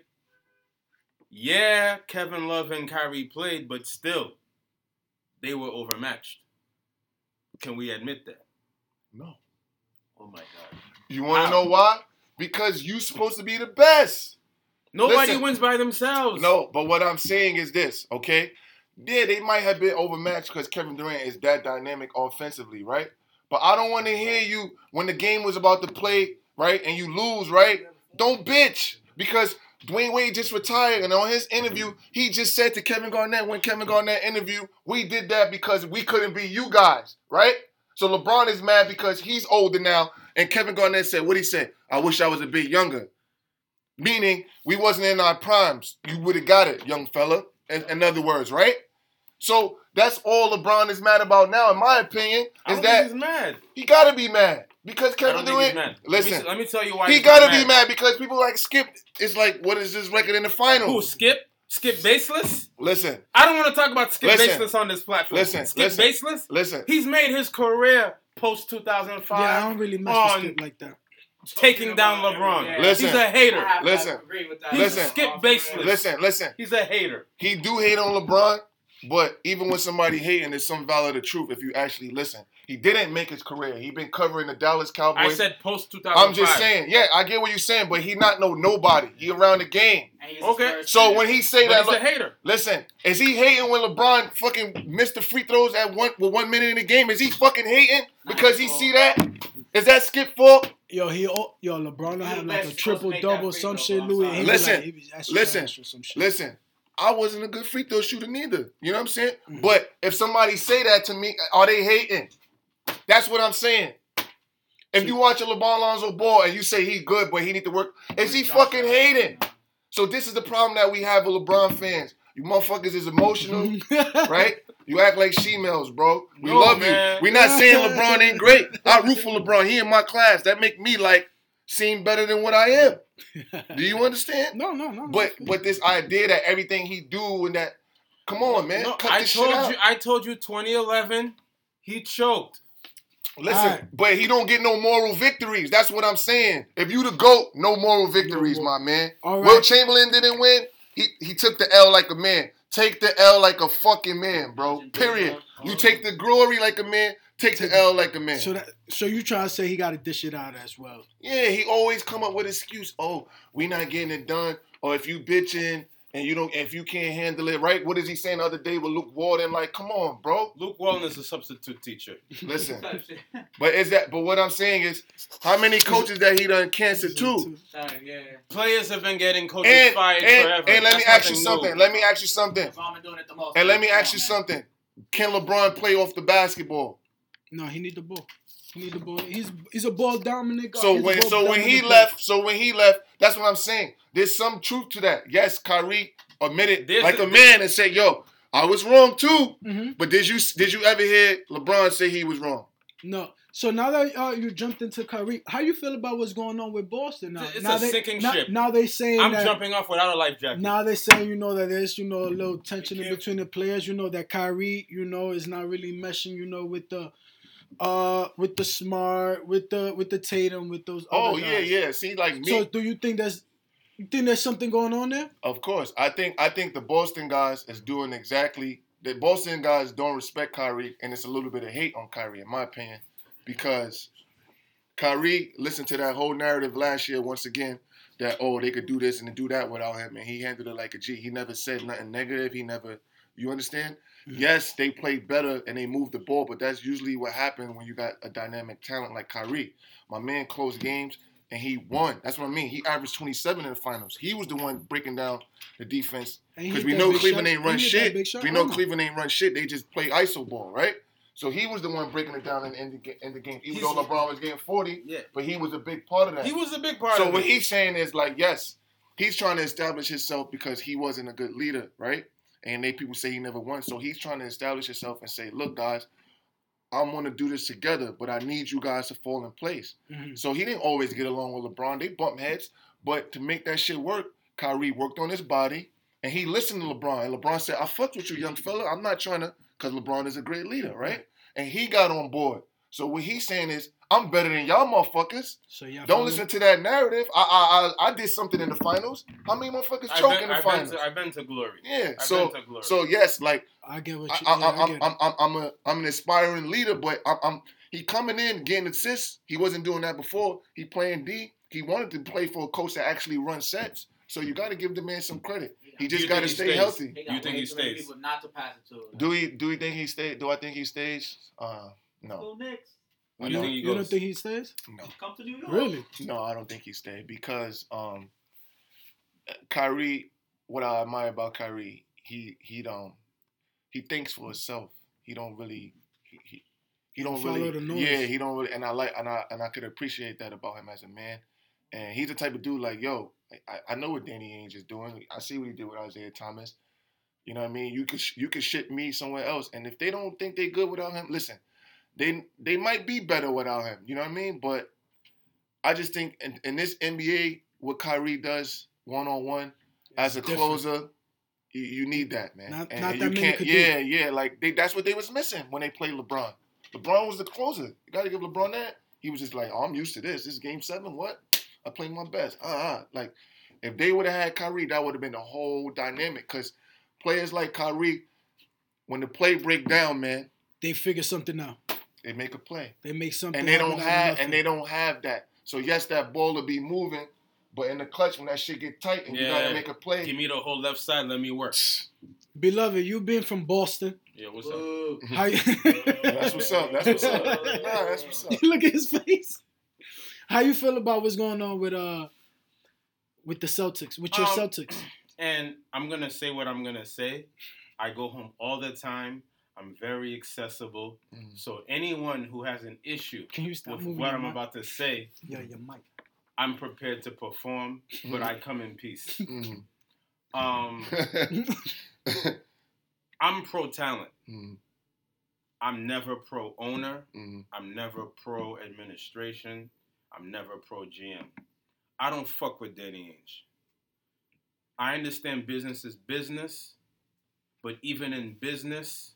Yeah, Kevin Love and Kyrie played, but still, they were overmatched. Can we admit that? No. Oh my God. You want to know why? Because you're supposed to be the best. Nobody Listen. wins by themselves. No, but what I'm saying is this, okay? Yeah, they might have been overmatched because Kevin Durant is that dynamic offensively, right? But I don't want to hear you when the game was about to play, right, and you lose, right? Don't bitch because Dwyane Wade just retired, and on his interview, he just said to Kevin Garnett when Kevin Garnett interview, we did that because we couldn't be you guys, right? So LeBron is mad because he's older now, and Kevin Garnett said, what he said? I wish I was a bit younger. Meaning, we wasn't in our primes. You would have got it, young fella. In, in other words, right? So that's all LeBron is mad about now, in my opinion, I is that think he's mad. he gotta be mad because Kevin don't think he's Durant. mad. Let me, Listen, let me tell you why he gotta be mad because people like Skip. It's like, what is this record in the final? Who? Skip? Skip Bayless? Listen, I don't want to talk about Skip Listen. Bayless on this platform. Listen, Skip listen. Bayless? listen. He's made his career post 2005 Yeah, I don't really mess on with Skip like that. taking down LeBron. Yeah. Listen. He's a hater. Listen. to agree with that. He's Listen. Skip Bayless. Listen, listen. He's a hater. He do hate on LeBron, but even when somebody hating, there's some valid of truth if you actually listen. He didn't make his career. He been covering the Dallas Cowboys. I said post 2005. I'm just saying, yeah, I get what you're saying, but he not know nobody. He around the game. Okay, So when he say But that, he's a hater. listen, is he hating when LeBron fucking missed the free throws at one with one minute in the game? Is he fucking hating because he see that? Is that Skip fault? Yo, he yo LeBron will He have like a triple double, some shit. Louis, sorry. Listen, like, extra listen, fast some shit. Listen, I wasn't a good free throw shooter neither. You know what I'm saying? Mhm. But if somebody say that to me, are they hating? That's what I'm saying. If you watch a LeBron Lonzo Ball and you say he good, but he need to work, is he fucking hating? So this is the problem that we have with LeBron fans. You motherfuckers is emotional, right? You act like she-males, bro. We No, love man. you. we not saying LeBron ain't great. I root for LeBron. He in my class. That make me like seem better than what I am. Do you understand? No, no, no. But but this idea that everything he do and that, come on, man, No, cut I this told shit out. you. I told you. 2011, he choked. Listen, Alright. but he don't get no moral victories. That's what I'm saying. If you the GOAT, no moral victories, No my man. All Wilt. Chamberlain didn't win. He he took the L like a man. Take the L like a fucking man, bro. Period. You take the glory like a man. Take the L like a man. So that so you try to say he got to dish it out as well. Yeah, he always come up with excuse. Oh, we not getting it done. Or if you bitching and you don't, if you can't handle it, right? What is he saying the other day with Luke Walton? Like, come on, bro. Luke Walton is a substitute teacher. Listen, but is that? But what I'm saying is, how many coaches that he done cancer too? Sorry, yeah. Players have been getting coaches And fired and, forever. and let me ask you nothing something. new. Let me ask you something. Doing it the most. And let me ask you man. something. Can LeBron play off the basketball? No, he need the ball. He need the ball. He's he's a ball dominant guy. So He's when ball so when he dominant left, so when he left, that's what I'm saying. There's some truth to that. Yes, Kyrie admitted There's like a- a man and said, "Yo, I was wrong too." Mhm. But did you did you ever hear LeBron say he was wrong? No. So now that uh, you jumped into Kyrie, how you feel about what's going on with Boston now? It's now a they, sinking now, ship. Now they saying I'm that. jumping off without a life jacket. Now they saying you know that there's you know a little tension in between the players. You know that Kyrie you know is not really meshing. You know with the uh with the smart with the with the Tatum with those. Oh yeah, guys. yeah. See, like me, So do you think that's you think there's something going on there? of course. I think I think the Boston guys is doing exactly the Boston guys don't respect Kyrie, and it's a little bit of hate on Kyrie, in my opinion, because Kyrie listened to that whole narrative last year once again that oh they could do this and do that without him, and he handled it like a G. He never said nothing negative. He never, you understand? Mm. Yes, they played better and they moved the ball, but that's usually what happens when you got a dynamic talent like Kyrie. My man closed games and he won. That's what I mean. He averaged 27 in the finals. He was the one breaking down the defense because we know Cleveland shot- ain't run he hit that shit. We know. Cleveland ain't run shit. They just play iso ball, right? So he was the one breaking it down in, in, the, ga- in the game. Even He's- though LeBron was getting 40, Yeah. but he was a big part of that. He was a big part So of what it. he's saying is like, yes, he's trying to establish himself because he wasn't a good leader, right? And they people say he never won. So he's trying to establish himself and say, look, guys, I'm gonna do this together, but I need you guys to fall in place. Mhm. So he didn't always get along with LeBron. They bumped heads, but to make that shit work, Kyrie worked on his body and he listened to LeBron. And LeBron said, I fucked with you, young fella. I'm not trying to, because LeBron is a great leader, right? And he got on board. So what he's saying is, I'm better than y'all motherfuckers. So yeah. Don't listen to that narrative. I I I, I did something in the finals. How many motherfuckers I've choke been, in the I've been finals? to, I've been to glory. yeah. I've So been to glory. so yes, like I get what you. I, yeah, I I'm, get. I'm, I'm I'm a I'm an aspiring leader, but I'm, I'm he coming in getting assists. He wasn't doing that before. He playing D. He wanted to play for a coach that actually runs sets. So you got to give the man some credit. He just got to stay stays? healthy. He got You think he stays? People not to pass it to. Do we do we think he stays? Do I think he stays? Uh, no, Go Knicks. Where I do you, think he you goes? don't think he stays? no. Come to New York. Really? No, I don't think he stays because um, Kyrie. What I admire about Kyrie, he he don't he thinks for himself. He don't really he he, he don't Follow really the noise. yeah he don't really and I like and I and I could appreciate that about him as a man. And he's the type of dude like yo, I, I know what Danny Ainge is doing. I see what he did with Isaiah Thomas. You know what I mean? You could you could ship me somewhere else, and if they don't think they good without him, listen, they they might be better without him. You know what I mean? But I just think in, in this NBA, what Kyrie does one on one as a different. closer, you, you need that, man. Not- and not and that you many can't, could do yeah, yeah. Like they, that's what they was missing when they played LeBron. LeBron was the closer. You got to give LeBron that. He was just like, oh, I'm used to this. This is Game Seven. What? I played my best. Uh, uh Like if they would have had Kyrie, that would have been the whole dynamic. Because players like Kyrie, when the play break down, man, They figure something out. They make a play They make something. and they don't have and they don't have that. So yes, that ball will be moving, but in the clutch when that shit get tight and you gotta make a play. Give me the whole left side. Let me work. Beloved, you been from Boston. Yeah, what's up? Boo. How you... That's what's up. That's what's up. Nah, that's what's up. You look at his face. How you feel about what's going on with uh with the Celtics? With your Um, Celtics? And I'm gonna say what I'm gonna say. I go home all the time. I'm very accessible. Mhm. So anyone who has an issue Can you stop with what I'm mic? about to say, Yeah, your mic. I'm prepared to perform, but I come in peace. Mhm. Um, I'm pro talent. Mhm. I'm never pro owner. Mhm. I'm never pro administration. I'm never pro GM. I don't fuck with Danny Ainge. I understand business is business, but even in business,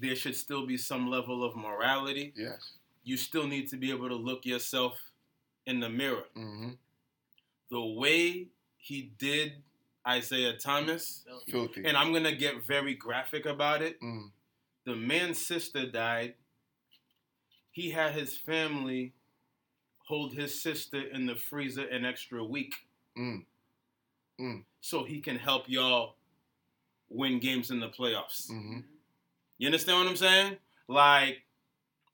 there should still be some level of morality. yes. you still need to be able to look yourself in the mirror. Mm-hmm. The way he did Isaiah Thomas, Filthy. and I'm gonna get very graphic about it. Mm. The man's sister died. He had his family hold his sister in the freezer an extra week Mm. Mm. so he can help y'all win games in the playoffs. Mm-hmm. You understand what I'm saying? Like,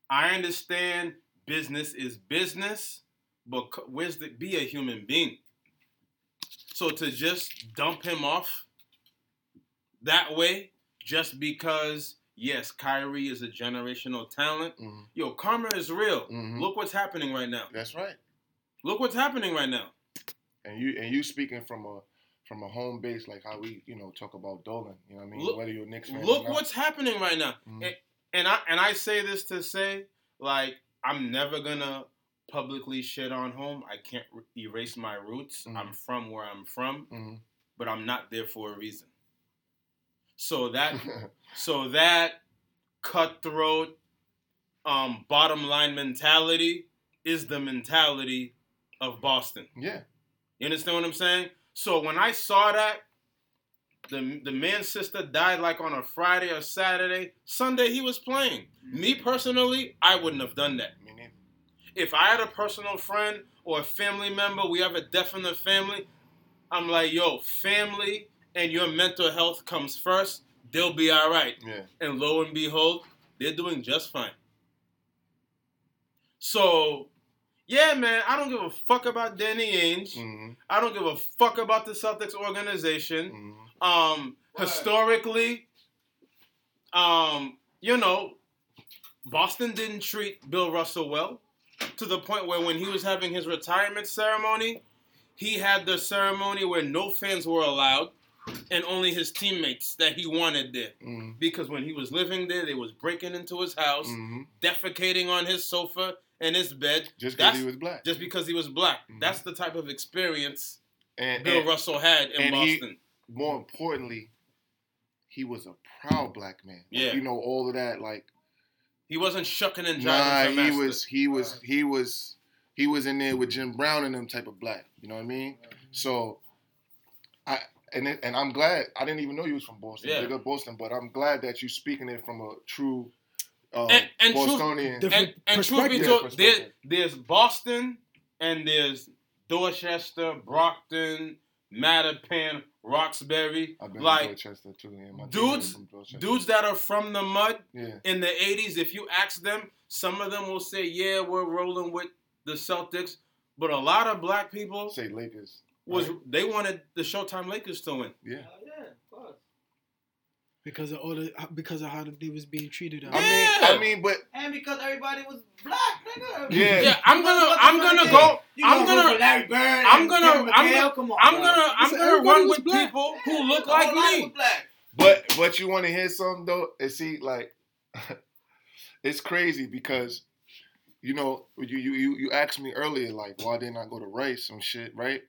I understand business is business, but where's the be a human being? So to just dump him off that way, just because yes, Kyrie is a generational talent. Mm-hmm. Yo, karma is real. Mhm. Look what's happening right now. That's right. Look what's happening right now. And you and you speaking from a from a home base like how we you know talk about Dolan. You know what I mean? Look- Whether you're a Knicks fan. Look what's happening right now. Mhm. And, and I and I say this to say, like, I'm never gonna publicly shit on home. I can't r- erase my roots. Mhm. I'm from where I'm from, Mhm. but I'm not there for a reason. So that so that cutthroat um bottom line mentality is the mentality of Boston. yeah. You understand what I'm saying? So when I saw that, the the man's sister died like on a Friday or Saturday. Sunday he was playing. Me personally, I wouldn't have done that. Me neither. If I had a personal friend or a family member, we have a death in the family. I'm like, yo, family and your mental health comes first. They'll be all right. Yeah. And lo and behold, they're doing just fine. So, yeah, man, I don't give a fuck about Danny Ainge. Mm-hmm. I don't give a fuck about the Celtics organization. Mm-hmm. Um, historically, um, you know, Boston didn't treat Bill Russell well to the point where when he was having his retirement ceremony, he had the ceremony where no fans were allowed and only his teammates that he wanted there. Mm-hmm. Because when he was living there, they was breaking into his house, Mm-hmm. defecating on his sofa and his bed Just because he was black. just because he was black. Mhm. That's the type of experience and, Bill and Russell had in and he- Boston. more importantly, he was a proud black man. Like, Yeah. You know all of that. Like He wasn't shucking and jiving nah, he Master. was he was he was he was in there with Jim Brown and them type of black. You know what I mean? So I and it, and I'm glad I didn't even know you was from Boston, Yeah. big up Boston, but I'm glad that you're speaking it from a true uh, And- and truth- Bostonian. Different and, and truth be told, there, there's Boston and there's Dorchester, Brockton, Mattapan, Roxbury. I've been like to Dorchester too. Yeah, my dudes- Dorchester. Dudes that are from the mud Yeah. in the 80s, if you ask them, some of them will say, yeah, we're rolling with the Celtics. But a lot of black people Say Lakers. was right? they wanted the Showtime Lakers to win. Yeah. Hell yeah, of course. Because of all the uh, because of how they was being treated. out I mean, Yeah. I mean, but And because everybody was black, nigga. Yeah. Yeah, I'm gonna I'm gonna go I'm gonna, gonna go for Larry Bird. I'm gonna- I'm gonna- Come on, I'm gonna I'm gonna run with black. people who look like me. black. But but you want to hear something though? And see, like, it's crazy because, you know, you you you you asked me earlier, like, why didn't I go to Rice and shit, right?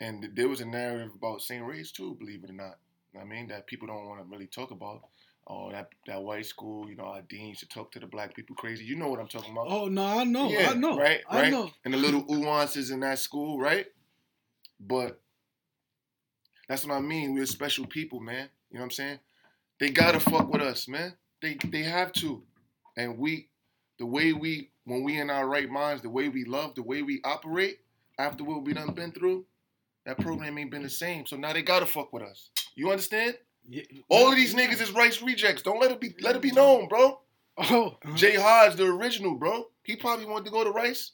And there was a narrative about St. Ray's too, believe it or not. You know what I mean, that people don't want to really talk about. Oh, that that white school, you know, our dean used to talk to the black people crazy. You know what I'm talking about? Oh no, I know, Yeah, I know, right, I right. know. and the little nuances in that school, right? But that's what I mean. We're special people, man. You know what I'm saying? They gotta fuck with us, man. They they have to. And we the way we when we in our right minds, the way we love, the way we operate, after what we done been through, that program ain't been the same. So now they gotta fuck with us. You understand? Yeah, All of these niggas is Rice rejects. Don't let it be let it be known, bro. Oh, uh-huh. Jay Hodge, the original, bro. He probably wanted to go to Rice.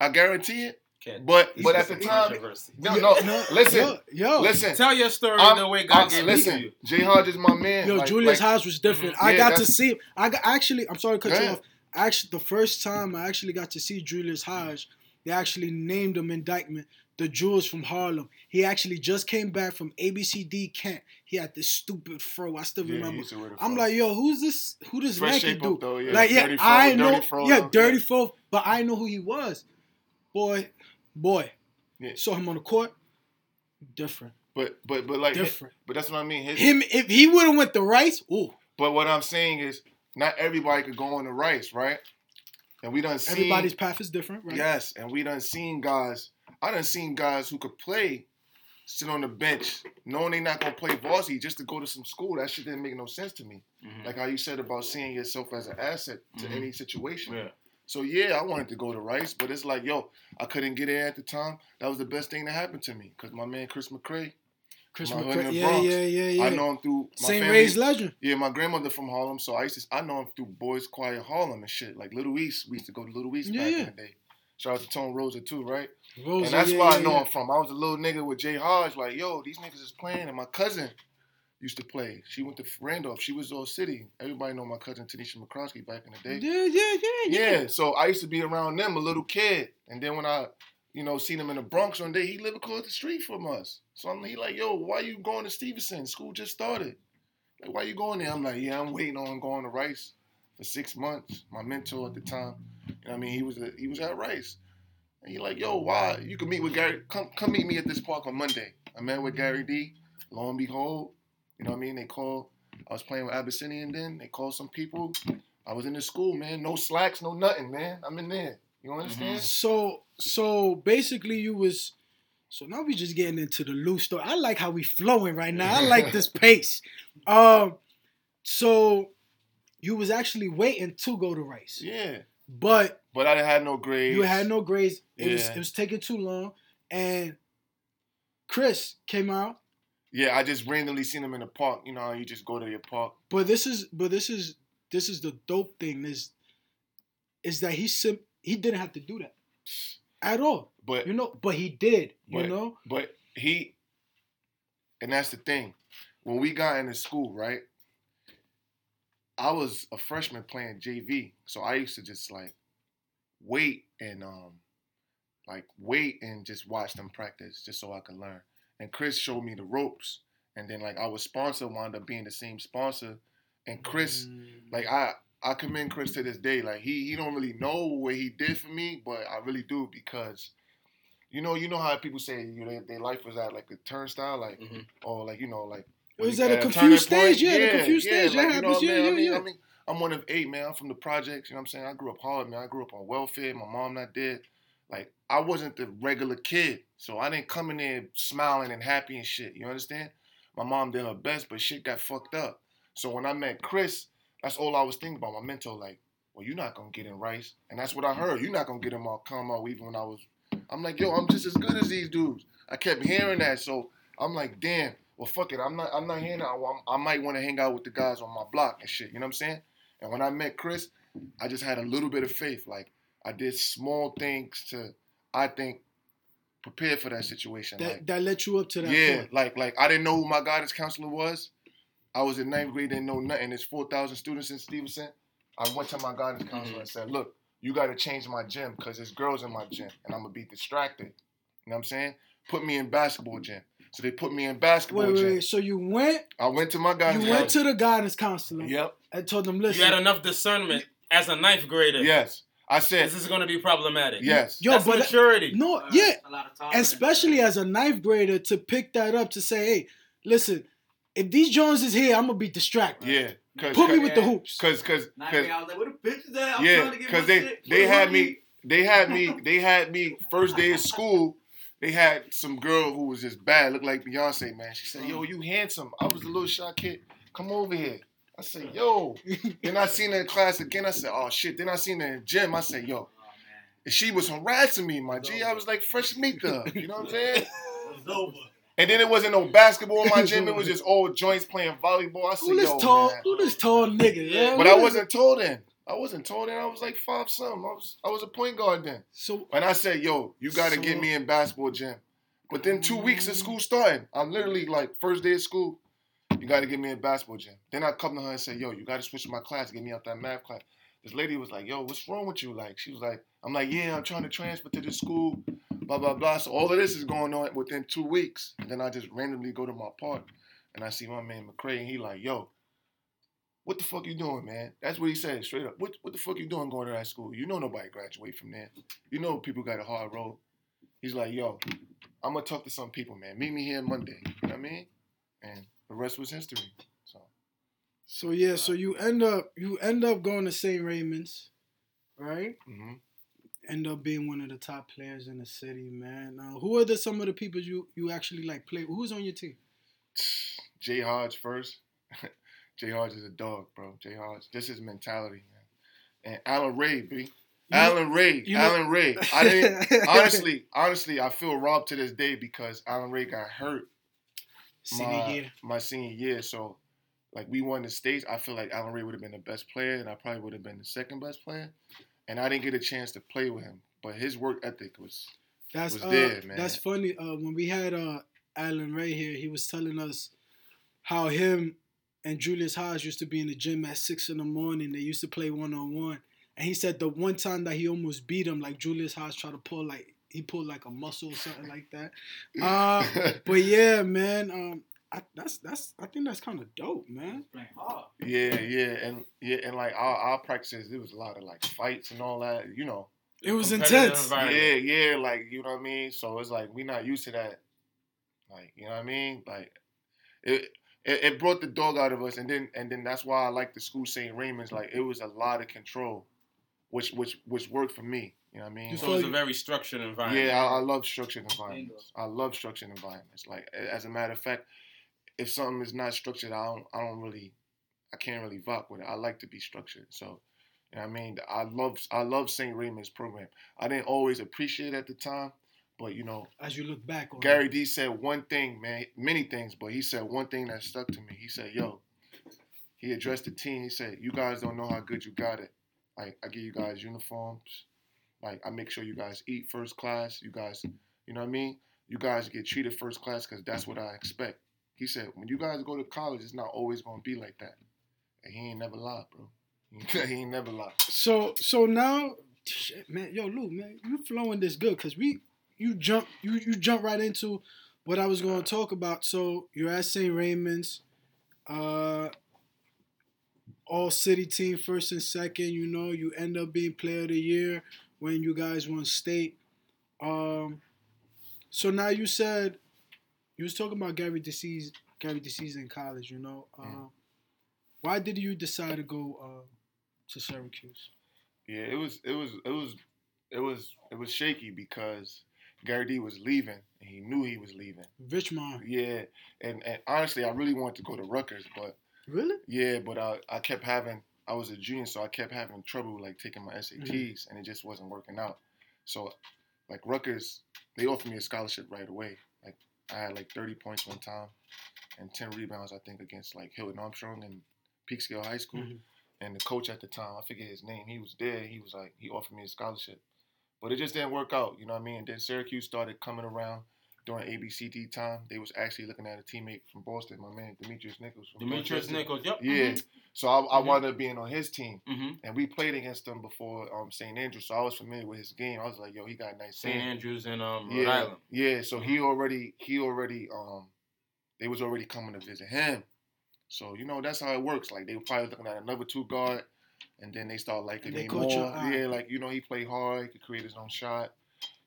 I guarantee it. Can't- But He's but at the time, controversy. no, Yo, no. Listen, yo, yo, listen. Tell your story I'm- the way I'm- God gave it to listen, you. Jay Hodge is my man. Yo, Like- Julius like, House was different. Mhm. I Yeah, got to see him. I got, actually, I'm sorry to cut Go you off. Actually, the first time I actually got to see Julius Hodge, they actually named him indictment the Jewels from Harlem. He actually just came back from ABCD camp. He had this stupid fro. I still Yeah, remember. I'm like, yo, who's this? Who this Fresh up dude? though, yeah. Like, yeah, Dirty fro, I know, fro yeah, dirty yeah. fro, but I know who he was. Boy, boy, Yeah. saw him on the court. Different, But but but like different. but that's what I mean. His, Him, if he would have went the Rice, ooh, But what I'm saying is, not everybody could go on the Rice, right? And we done seen Everybody's path is different, right? Yes, and we done seen guys. I done seen guys who could play, sit on the bench, knowing they not gonna play varsity just to go to some school. That shit didn't make no sense to me. Mhm. Like how you said about seeing yourself as an asset to Mhm. any situation. Yeah. So yeah, I wanted to go to Rice, but it's like, yo, I couldn't get in at the time. That was the best thing that happened to me because my man Chris McCray, Chris my in McCray. the Yeah, Bronx. yeah, yeah, yeah. I know him through my St. family- Ray's legend. Yeah, my grandmother from Harlem, so I used to I know him through Boys Choir Harlem and shit. Like Little East, we used to go to Little East Yeah, back yeah. in the day. Shout out to Tone Rosa too, right? Rosa, and that's yeah, where yeah, I know yeah. him from. I was a little nigga with Jay Hodge, like, yo, these niggas is playing, and my cousin used to play. She went to Randolph. She was all city. Everybody know my cousin Tanisha McCroskey back in the day. Yeah, yeah, yeah, yeah. Yeah, so I used to be around them, a little kid, and then when I, you know, seen him in the Bronx one day, he lived across the street from us. So I'm he like, yo, why you going to Stevenson? School just started. Like, why you going there? I'm like, yeah, I'm waiting on going to Rice for six months. My mentor at the time, you know, what I mean, he was a, he was at Rice, and he like, yo, why? You can meet with Gary. Come come meet me at this park on Monday. I met with Gary D. Lo and behold, you know what I mean? They called. I was playing with Abyssinian then. They called some people. I was in the school, man. No slacks, no nothing, man. I'm in there. You understand? So so basically you was so now we just getting into the loose story. I like how we flowing right now. I like this pace. Um so you was actually waiting to go to Rice. Yeah. But But I didn't no grades. you had no grades. It was it was taking too long. And Chris came out. Yeah, I just randomly seen him in the park. You know you just go to your park. But this is but this is this is the dope thing is is that he sim he didn't have to do that at all. But You know, but he did, you know? But he, and that's the thing. When we got into school, right? I was a freshman playing JV, so I used to just like wait and um, like wait and just watch them practice, just so I could learn. And Chris showed me the ropes, and then like our sponsor wound up being the same sponsor, and Chris, like I. I commend Chris to this day. Like he, he don't really know what he did for me, but I really do because you know, you know how people say you know, their life was at like a turnstile, like Mhm. or like you know, like It was at a confused stage, yeah, the confused stage, like, yeah, you know what I mean? yeah, yeah. I mean, I am one of eight, man. I'm from the projects. You know what I'm saying? I grew up hard, man. I grew up on welfare. My mom not dead. Like I wasn't the regular kid, so I didn't come in there smiling and happy and shit. You understand? My mom did her best, but shit got fucked up. So when I met Chris, that's all I was thinking about. My mentor, like, well, you're not gonna get in Rice, and that's what I heard. You're not gonna get in my combo even when I was. I'm like, yo, I'm just as good as these dudes. I kept hearing that, so I'm like, damn. Well, fuck it. I'm not. I'm not hearing that. Well, I'm- I might want to hang out with the guys on my block and shit. You know what I'm saying? And when I met Chris, I just had a little bit of faith. Like I did small things to, I think, prepare for that situation. That like, that led you up to that yeah, point. like like I didn't know who my guidance counselor was. I was in ninth grade, didn't know nothing. There's four thousand students in Stevenson. I went to my guidance mm-hmm. counselor and said, "Look, you got to change my gym because there's girls in my gym, and I'm gonna be distracted." You know what I'm saying? Put me in basketball gym. So they put me in basketball Wait, wait, gym. wait. So you went I went to my guidance. you went to the guidance counselor Yep. and told them, listen. You had enough discernment as a ninth grader. Yes. I said This is going to be problematic. yes. yo, That's but maturity. no, yeah, a lot of especially as a ninth grader to pick that up to say, hey, listen, if these Jones is here, I'm gonna be distracted. Yeah. Cause, Put me cause, with the hoops. cause, cause, Not cause me, I was like, where the bitches at? I'm yeah, trying to get because my they shit. they had me they had me they had me first day of school. They had some girl who was just bad, looked like Beyonce, man. She said, "Yo, mm. you handsome." I was a little shy kid. Come over here. I said, "Yo." then I seen her in class again. I said, "Oh shit." Then I seen her in gym. I said, "Yo." Oh. And she was harassing me, my G. I was like fresh meat to her. You know what I'm saying? And then it wasn't no basketball in my gym. It was just old joints playing volleyball. I said, Who this "Yo, tall? man." Who this tall nigga? Yeah, But I wasn't told then. I wasn't told then. I was like five something. I was I was a point guard then. So And I said, yo, you gotta So- get me in basketball gym. But then two weeks of school starting. I'm literally like first day of school, you gotta get me in basketball gym. Then I come to her and say, yo, you gotta switch my class, get me out that math class. This lady was like, yo, what's wrong with you? Like, she was like, I'm like, yeah, I'm trying to transfer to this school, blah, blah, blah. So all of this is going on within two weeks. And then I just randomly go to my park and I see my man McCray and he like, yo, what the fuck you doing, man? That's what he said straight up. What what the fuck you doing going to that school? You know nobody graduate from there. You know people got a hard road. He's like, yo, I'm gonna talk to some people, man. Meet me here Monday. You know what I mean? And the rest was history. So so yeah, so you end up you end up going to St. Raymond's, right? hmm End up being one of the top players in the city, man. Uh, who are the some of the people you you actually like play? Who's on your team? Jay Hodge first. Jay Hodge is a dog, bro. Jay Hodge. This is mentality, man. And Alan Ray, B. You know- Alan Ray. you know- Alan Ray. I didn't honestly, honestly, I feel robbed to this day because Alan Ray got hurt Senior my, year. my senior year. So like we won the states. I feel like Alan Ray would have been the best player, and I probably would have been the second best player. And I didn't get a chance to play with him. But his work ethic was That's was uh, there, man. that's funny. Uh, when we had uh Alan Ray here, he was telling us how him and Julius Hodge used to be in the gym at six in the morning. They used to play one on one, and he said the one time that he almost beat him, like Julius Hodge tried to pull like he pulled like a muscle or something like that. Uh, but yeah, man. Um, I, that's that's I think that's kind of dope, man. Yeah, yeah, and yeah, and like our, our practices, there was a lot of like fights and all that, you know. It was intense. Yeah, yeah, like you know what I mean. So it's like we're not used to that, like you know what I mean. Like it, it, it brought the dog out of us, and then and then that's why I like the school St. Raymond's. Like it was a lot of control, which which which worked for me. You know what I mean? You So it's a very structured environment. Yeah, I, I love structured environments. I love structured environments. Like as a matter of fact, if something is not structured, I don't I don't really I can't really vibe with it. I like to be structured. So you know what I mean? I love I love St. Raymond's program. I didn't always appreciate it at the time, but you know, As you look back on. Gary D said one thing, man, many things, but he said one thing that stuck to me. He said, "Yo," he addressed the team. He said, "You guys don't know how good you got it. Like I give you guys uniforms. Like I make sure you guys eat first class. You guys, you know what I mean? You guys get treated first class because that's what I expect." He said, "When you guys go to college, it's not always gonna be like that." And he ain't never lied, bro. he ain't never lied. So so now, shit, man, yo, Lou, man, you flowing this good because we you jump you you jump right into what I was going to talk about. So you're at St. Raymond's, uh, all city team first and second. You know, you end up being player of the year when you guys won state. Um, so now you said you was talking about Gary DeCesare, Gary DeCesare in college. You know, uh, why did you decide to go uh, to Syracuse? Yeah, it was it was it was it was it was shaky because Gary D was leaving and he knew he was leaving. Richmond. Yeah, and and honestly, I really wanted to go to Rutgers, but Really? yeah, but I I kept having I was a junior, so I kept having trouble like taking my SATs, and it just wasn't working out. So, like Rutgers, they offered me a scholarship right away. Like I had like 30 points one time, and 10 rebounds I think against like Hilton Armstrong and Peekskill High School. Mhm. And the coach at the time, I forget his name, he was there. He was like, he offered me a scholarship. But it just didn't work out, you know what I mean? And then Syracuse started coming around during ABCD time. They was actually looking at a teammate from Boston, my man Demetrius Nichols. From Demetrius Dorchester. Nichols. Yep. Yeah. So I, I Mhm. wound up being on his team. hmm And we played against him before um, St. Andrews, so I was familiar with his game. I was like, yo, he got nice St. Andrews and um, Rhode Yeah, Island. yeah. So he already, he already, um, they was already coming to visit him. So you know that's how it works. Like they were probably looking at another two guard, and then they start liking And they me more. eye. Yeah, like you know he played hard. He could create his own shot.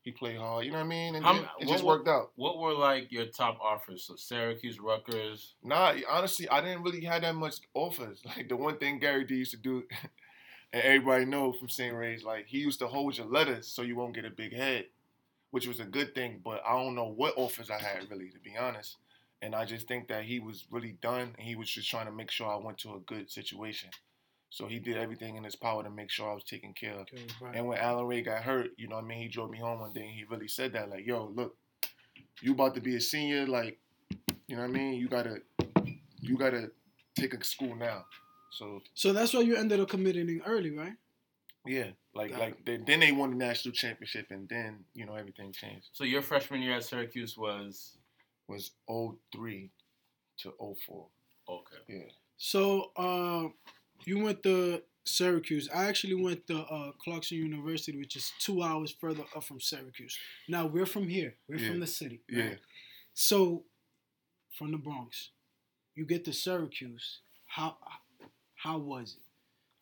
He played hard. You know what I mean? And then it just wa- worked out. What were like your top offers? So Syracuse, Rutgers. Nah, honestly, I didn't really have that much offers. Like the one thing Gary D used to do, and everybody know from St. Ray's, like he used to hold your letters so you won't get a big head, which was a good thing. But I don't know what offers I had really, to be honest. And I just think that he was really done, and he was just trying to make sure I went to a good situation. So he did everything in his power to make sure I was taken care of. Okay, right. And when Alan Ray got hurt, you know what I mean, he drove me home one day and he really said that, like, yo, look, you about to be a senior, like, you know what I mean? You gotta you gotta take a school now. So So that's why you ended up committing early, right? yeah, like Got like they, then they won the national championship and then, you know, everything changed. So your freshman year at Syracuse was Was 03 to 04. okay. Yeah. So uh, you went to Syracuse. I actually went to uh, Clarkson University, which is two hours further up from Syracuse. Now we're from here. We're Yeah. from the city. Yeah. So from the Bronx, you get to Syracuse. How how was it?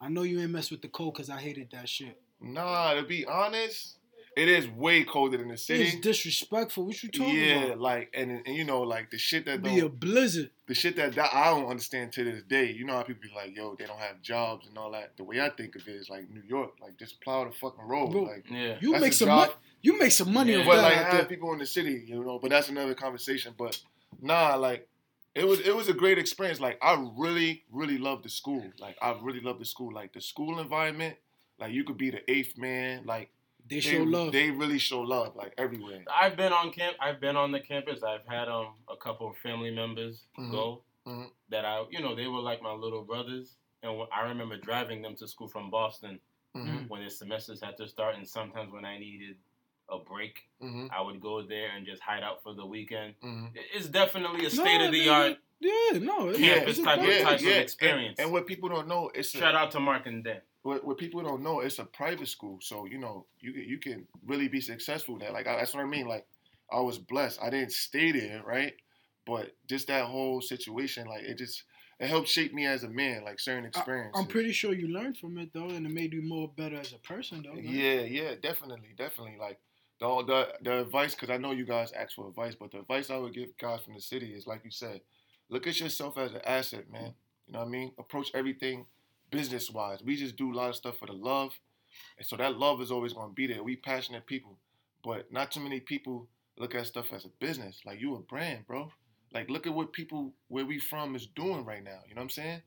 I know you ain't mess with the cold because I hated that shit. Nah, to be honest, it is way colder than the city. It's disrespectful. What you talking yeah, about? like and, and you know like the shit that Be a blizzard. the shit that, that I don't understand to this day. You know how people be like, yo, they don't have jobs and all that. The way I think of it is like New York, like just plow the fucking road. Bro, like Yeah. You make some money. You make some money Yeah. but that. like out have people in the city, you know. But that's another conversation. But nah, like it was it was a great experience. Like I really really loved the school. Like I really loved the school. Like the school environment. Like you could be the eighth man. Like They show love. They really show love. Like everywhere. I've been on camp. I've been on the campus. I've had um a couple of family members Mhm. go Mhm. that I, you know, they were like my little brothers, and I remember driving them to school from Boston Mhm. when their semesters had to start, and sometimes when I needed a break, Mhm. I would go there and just hide out for the weekend. Mhm. It's definitely a No, state of the art. Yeah, no. it's- Campus it's type of- important. type of And- experience. And, what people don't know, it's a, Shout out to Mark and Dan. What, what people don't know, it's a private school. So you know, you can you can really be successful there. Like I, that's what I mean. Like I was blessed. I didn't stay there, right? But just that whole situation, like it just it helped shape me as a man. Like certain experiences. I'm pretty sure you learned from it though, and it made you more better as a person though. right? Yeah, yeah, definitely, definitely. Like the the the advice, because I know you guys ask for advice, but the advice I would give guys from the city is like you said, look at yourself as an asset, man. You know what I mean? Approach everything business wise. We just do a lot of stuff for the love, and so that love is always gonna be there. We passionate people, but not too many people look at stuff as a business. Like you a brand, bro. Like look at what people where we from is doing right now. You know what I'm saying?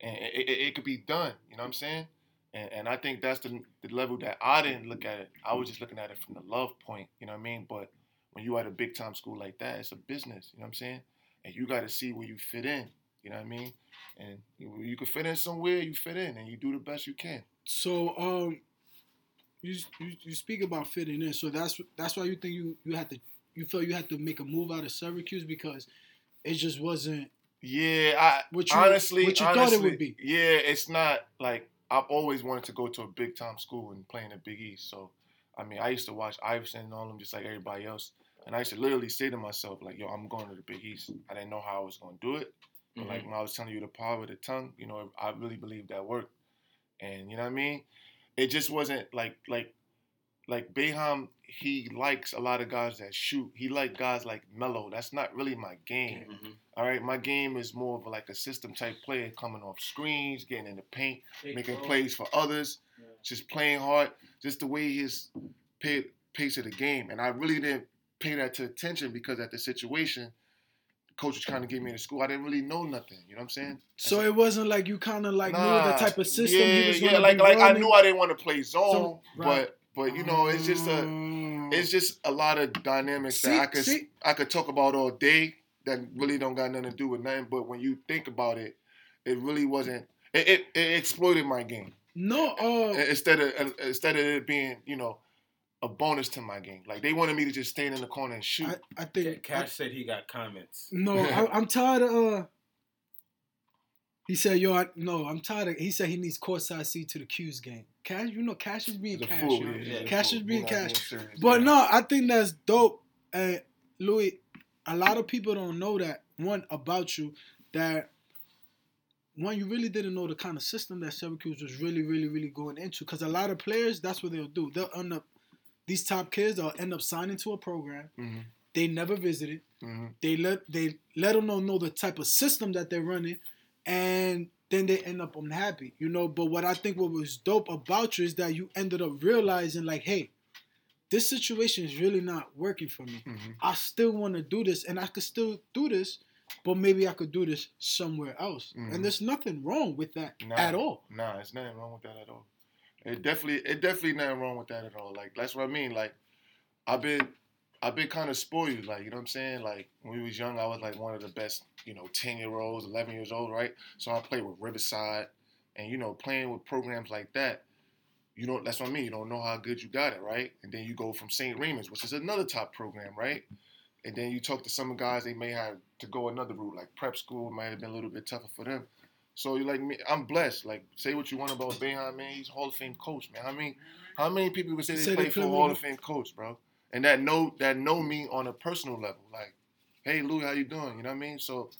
And it, it, it could be done. You know what I'm saying? And, and I think that's the, the level that I didn't look at it. I was just looking at it from the love point, you know what I mean? But when you at a big time school like that, it's a business, you know what I'm saying? And you got to see where you fit in, you know what I mean? And you, you can fit in somewhere, you fit in, and you do the best you can. So um, you, you you speak about fitting in. So that's that's why you think you you had to you felt you had to make a move out of Syracuse because it just wasn't Yeah, I What you- honestly, what you thought it would be. Yeah, it's not like I've always wanted to go to a big time school and play in the Big East. So, I mean, I used to watch Iverson and all them just like everybody else, and I used to literally say to myself like, "Yo, I'm going to the Big East." I didn't know how I was going to do it, but like when I was telling you the power of the tongue, you know, I really believe that worked, and you know what I mean. It just wasn't like like like Boeheim, He likes a lot of guys that shoot. He like guys like Melo. That's not really my game. Mhm. All right, my game is more of like a system type player, coming off screens, getting in the paint, Big making bro. plays for others, Yeah. just playing hard, just the way his pace of the game. And I really didn't pay that to attention because at the situation, coach was trying to get me to school. I didn't really know nothing. You know what I'm saying? so it wasn't like you kind of like knew the type of system yeah, he was yeah, like like I knew I didn't want to play zone, So, right. but but you know it's just a Mm. it's just a lot of dynamics See- that I could see- I could talk about all day that really don't got nothing to do with nothing. But when you think about it, it really wasn't. It, it, it exploited my game no. Uh, instead of instead of it being you know a bonus to my game. Like they wanted me to just stand in the corner and shoot. I, I think Cash said he got comments. No, I, I'm tired of. Uh, he said, "Yo, I, no, I'm tired of." He said he needs courtside seat to the Q's game. Cash, you know, Cash is being The Cash. fool, yeah, yeah, Cash is being Cash. serious, But yeah. no, I think that's dope. And Louis, a lot of people don't know that one about you. That one, you really didn't know the kind of system that Syracuse was really, really, really going into. Because a lot of players, that's what they'll do. They'll end up these top kids. They'll end up signing to a program. Mhm. They never visited. Mhm. They let they let them know know the type of system that they're running, and then they end up unhappy, you know. But what I think what was dope about you is that you ended up realizing like, hey, this situation is really not working for me. Mhm. I still want to do this, and I could still do this, but maybe I could do this somewhere else. Mhm. And there's nothing wrong with that Nah, at all. Nah, it's nothing wrong with that at all. It definitely, it definitely nothing wrong with that at all. Like that's what I mean. Like I've been, I've been kind of spoiled. Like you know what I'm saying. Like when we was young, I was like one of the best, you know, ten year olds, eleven years old, right? So I played with Riverside, and you know, playing with programs like that. You don't. That's what I mean. You don't know how good you got it, right? And then you go from St. Raymond's, which is another top program, right? And then you talk to some guys, they may have to go another route, like prep school might have been a little bit tougher for them. So you like me, I'm blessed. Like say what you want about Boeheim, man. He's Hall of Fame coach, man. I mean, how many people would say they Say they play for a Hall of Fame coach, bro? And that know that know me on a personal level. Like, hey Lou, how you doing? You know what I mean? So,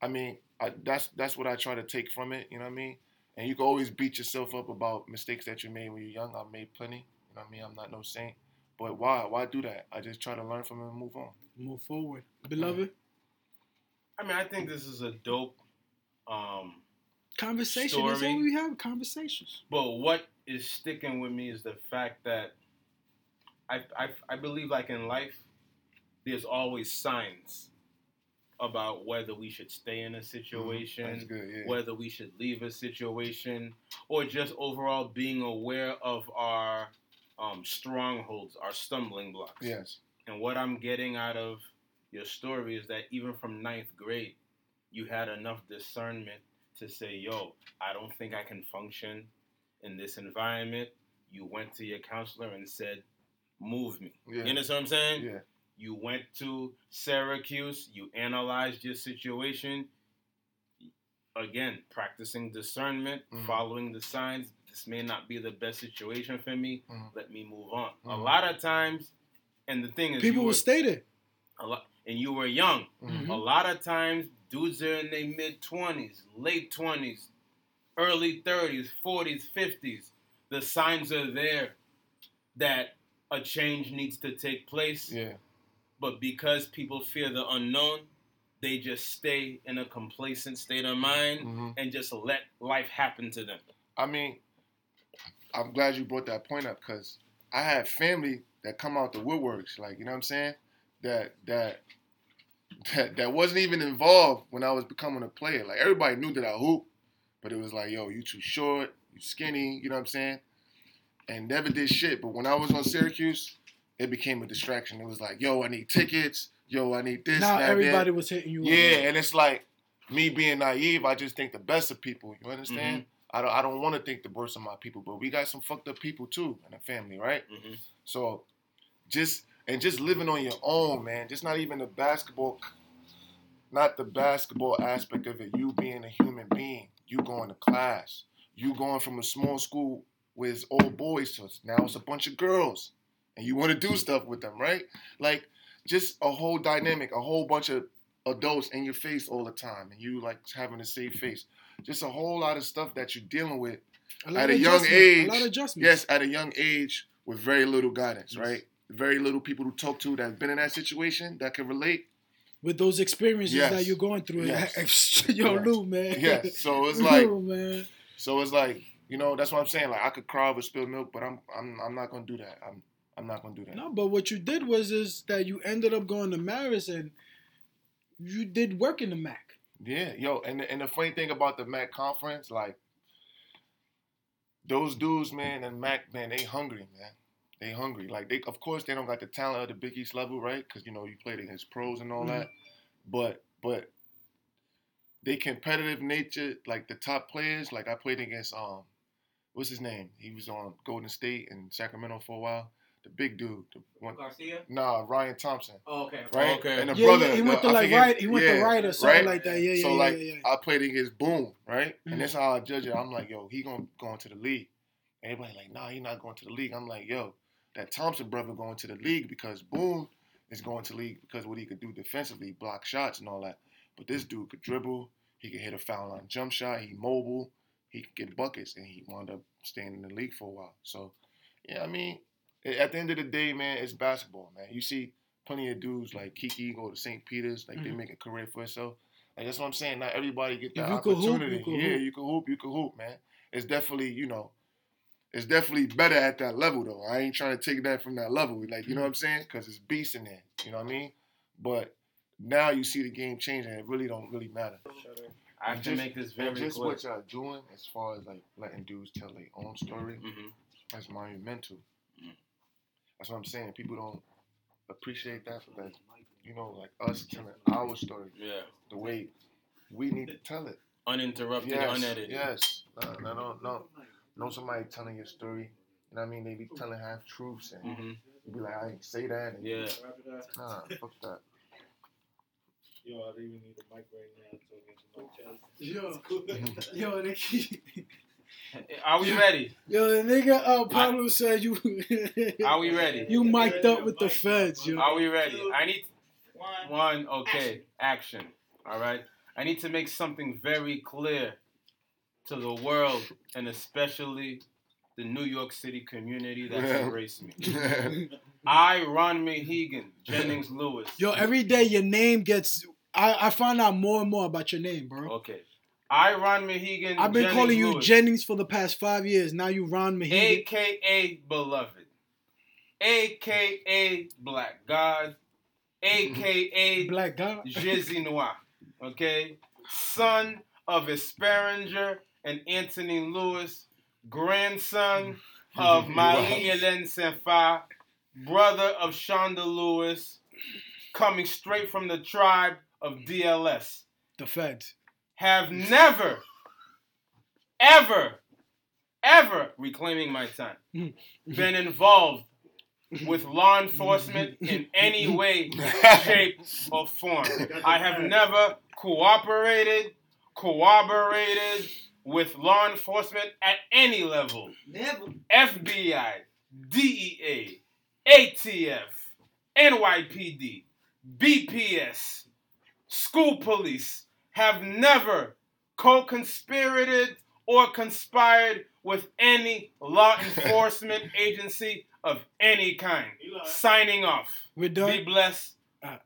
I mean, I, that's that's what I try to take from it. You know what I mean? And you can always beat yourself up about mistakes that you made when you're young. I made plenty. You know what I mean? I'm not no saint. But why? Why do that? I just try to learn from it and move on. Move forward, beloved. I mean, I think this is a dope um, Conversation. That's Story. all we have. Conversations. But what is sticking with me is the fact that I, I, I believe, like in life, there's always signs about whether we should stay in a That's situation, good. Yeah. whether we should leave a situation, or just overall being aware of our um, strongholds, our stumbling blocks. Yes. And what I'm getting out of your story is that even from ninth grade, you had enough discernment to say, yo, I don't think I can function in this environment. You went to your counselor and said, move me. Yeah. You understand what I'm saying? Yeah. You went to Syracuse, you analyzed your situation. Again, practicing discernment, Mhm. following the signs. This may not be the best situation for me. Mhm. Let me move on. A Mhm. lot of times, and the thing is, People will were, stay there. a lot, and you were young. Mhm. A lot of times, dudes are in their mid twenties, late twenties, early thirties, forties, fifties. The signs are there that a change needs to take place. Yeah. But because people fear the unknown, they just stay in a complacent state of mind hmm and just let life happen to them. I mean, I'm glad you brought that point up because I have family that come out the woodworks, like you know what I'm saying, that that that that wasn't even involved when I was becoming a player. Like everybody knew that I hoop, but it was like, yo, you too short, you skinny, you know what I'm saying, and never did shit. But when I was on Syracuse, it became a distraction. It was like, yo, I need tickets, yo, I need this. now everybody that. was hitting you. up. Yeah, and it's like me being naive. I just think the best of people. You understand? I don't. I don't want to think the worst of my people, but we got some fucked up people too in the family, right? Mhm. So, just and just living on your own, man. Just not even the basketball, not the basketball aspect of it. You being a human being, you going to class, you going from a small school with all boys to now it's a bunch of girls, and you want to do stuff with them, right? Like just a whole dynamic, a whole bunch of adults in your face all the time, and you like having a safe face. Just a whole lot of stuff that you're dealing with at a young age. A lot of adjustments. Yes, at a young age with very little guidance, right? Very little people to talk to that've been in that situation that can relate. With those experiences Yes. that you're going through. Yes. Yo, Yes. Lou, man. Yes. So it's like, Lou, man. so it's like, you know, that's what I'm saying. Like I could cry over spilled milk, but I'm, I'm, I'm not gonna do that. I'm, I'm not gonna do that. No, but what you did was is that you ended up going to Marist and you did work in the MAAC. Yeah, yo, and the, and the funny thing about the MAAC conference, like those dudes, man, and MAAC, man, they hungry, man. They hungry. Like they, of course, they don't got the talent of the Big East level, right? Because you know you played against pros and all Mhm. that. But but they competitive nature, like the top players. Like I played against um, what's his name? He was on Golden State and Sacramento for a while. The big dude, the one. Garcia. Nah, Ryan Thompson, Oh, okay. right? Okay. And the Yeah, brother, yeah, he went the- to I like right. He went yeah, to right or something right? like that. Yeah, yeah, so yeah, like yeah, yeah. I played against Boom, right? And that's how I judge it. I'm like, yo, he gonna go into the league. Everybody like, nah, he not going to the league. I'm like, yo, that Thompson brother going to the league because Boom is going to league because what he could do defensively, block shots and all that. But this dude could dribble. He could hit a foul line jump shot. He mobile. He could get buckets, and he wound up staying in the league for a while. So, yeah, I mean, at the end of the day, man, it's basketball, man. You see plenty of dudes like Kiki go to St. Peter's, like they Mhm. make a career for themselves. Like that's what I'm saying. Not everybody get that could hoop, you opportunity. yeah, hoop. you can hoop, you can hoop, man. It's definitely, you know, it's definitely better at that level though. I ain't trying to take that from that level, like you know what I'm saying? Because it's beast in there. You know what I mean? But now you see the game changing. It really don't really matter. I have And to just- make this and very just clear. what y'all doing as far as like letting dudes tell their own story. hmm That's monumental. Mm. That's what I'm saying. People don't appreciate that, for that you know, like us telling our story Yeah. the way we need to tell it. Uninterrupted, Yes, unedited. yes. No, no, no, no. Know somebody telling your story. You know what I mean? They be telling half truths, and hmm you be like, I ain't say that. And Yeah. Nah, fuck that. Yo, I don't even need a mic right now to get to my chest. Yo, yo, nigga, Are we ready? yo, the nigga, uh, Pablo said you. Are we ready? You mic'd up with the feds, yo. Are we ready? I need one. Okay, action. All right. I need to make something very clear to the world and especially the New York City community that's Yeah. embraced me. I, Ron Mehegan, Jennings Lewis. Yo, every day your name gets. I, I find out more and more about your name, bro. Okay. I, Ron Mehegan. I've been Jennings calling you Lewis, Jennings for the past five years. Now you Ron Mehegan. AKA Beloved. AKA Black God. AKA Black God. Jizzy Noir. Okay? Son of Esperinger and Anthony Lewis, grandson mm-hmm. of Mali Helen Senfa, brother of Shonda Lewis, coming straight from the tribe of DLS. The feds. Have never, ever, ever reclaiming my time, mm-hmm. been involved with law enforcement mm-hmm. in any way, shape, or form. I have never cooperated, corroborated with law enforcement at any level. Never. FBI, DEA, ATF, NYPD, BPS, school police have never co conspirated or conspired with any law enforcement agency of any kind. Eli. Signing off. We're done. Be blessed. Uh.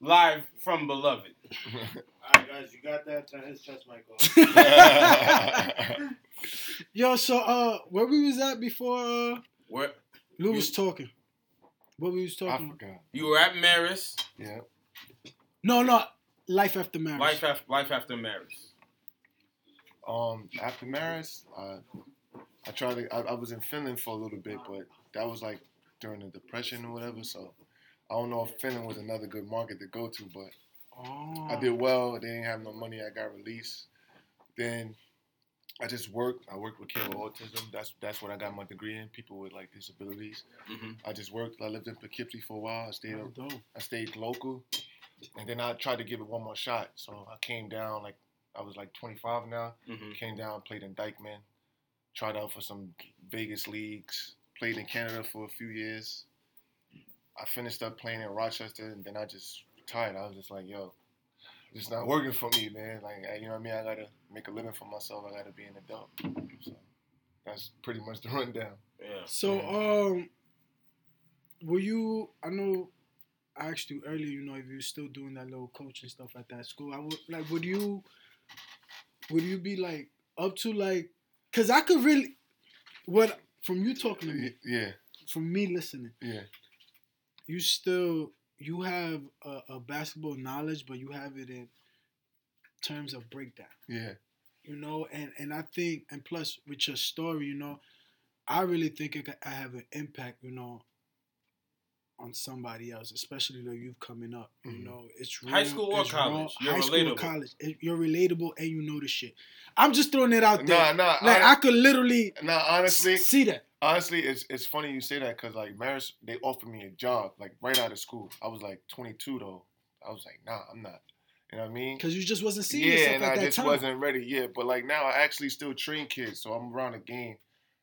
Live from Beloved. Alright, guys, you got that? Turn his chest mic off. Yo, so uh, where we was at before uh, Where Lou was talking? What we was talking? about? forgot. you were at Marist, Yeah. No, no. Life after marriage. life after life after Marist. Um, after Marist, uh, I tried to. I, I was in Finland for a little bit, but that was like during the depression or whatever. So I don't know if Finland was another good market to go to, but Oh. I did well. They didn't have no money. I got released. Then I just worked. I worked with kids with autism. That's that's what I got my degree in. People with like disabilities. hmm I just worked. I lived in Poughkeepsie for a while. I stayed. I stayed local, and then I tried to give it one more shot. So I came down like I was like 25 now. hmm Came down, played in Dyckman, tried out for some Vegas leagues, played in Canada for a few years. I finished up playing in Rochester, and then I just retired. I was just like, yo, it's not working for me, man. Like, I- you know what I mean? I gotta make a living for myself. I gotta be an adult. So that's pretty much the rundown. Yeah. So, um, were you? I know I asked you earlier. You know, if you're still doing that little coaching stuff at that school. I would like. Would you? Would you be like up to like? Cause I could really. What from you talking to me, Yeah, from me listening, yeah, you still you have a, a basketball knowledge, but you have it in terms of breakdown. yeah, you know and and i think and plus with your story you know i really think it, i have an impact you know on somebody else especially the youth coming up you Mhm. know it's High school or it's raw. college, you're high school or relatable. college It- you're relatable and you know the shit i'm just throwing it out there Nah, nah. like I, i could literally nah, honestly, s- see that honestly, it's it's funny you say that because like Marist, they offered me a job like right out of school. I was like 22 though. I was like, nah, I'm not. You know what I mean? because you just wasn't seeing yeah, yourself and at I that just time wasn't ready yet. But like now, I actually still train kids, so I'm around the game,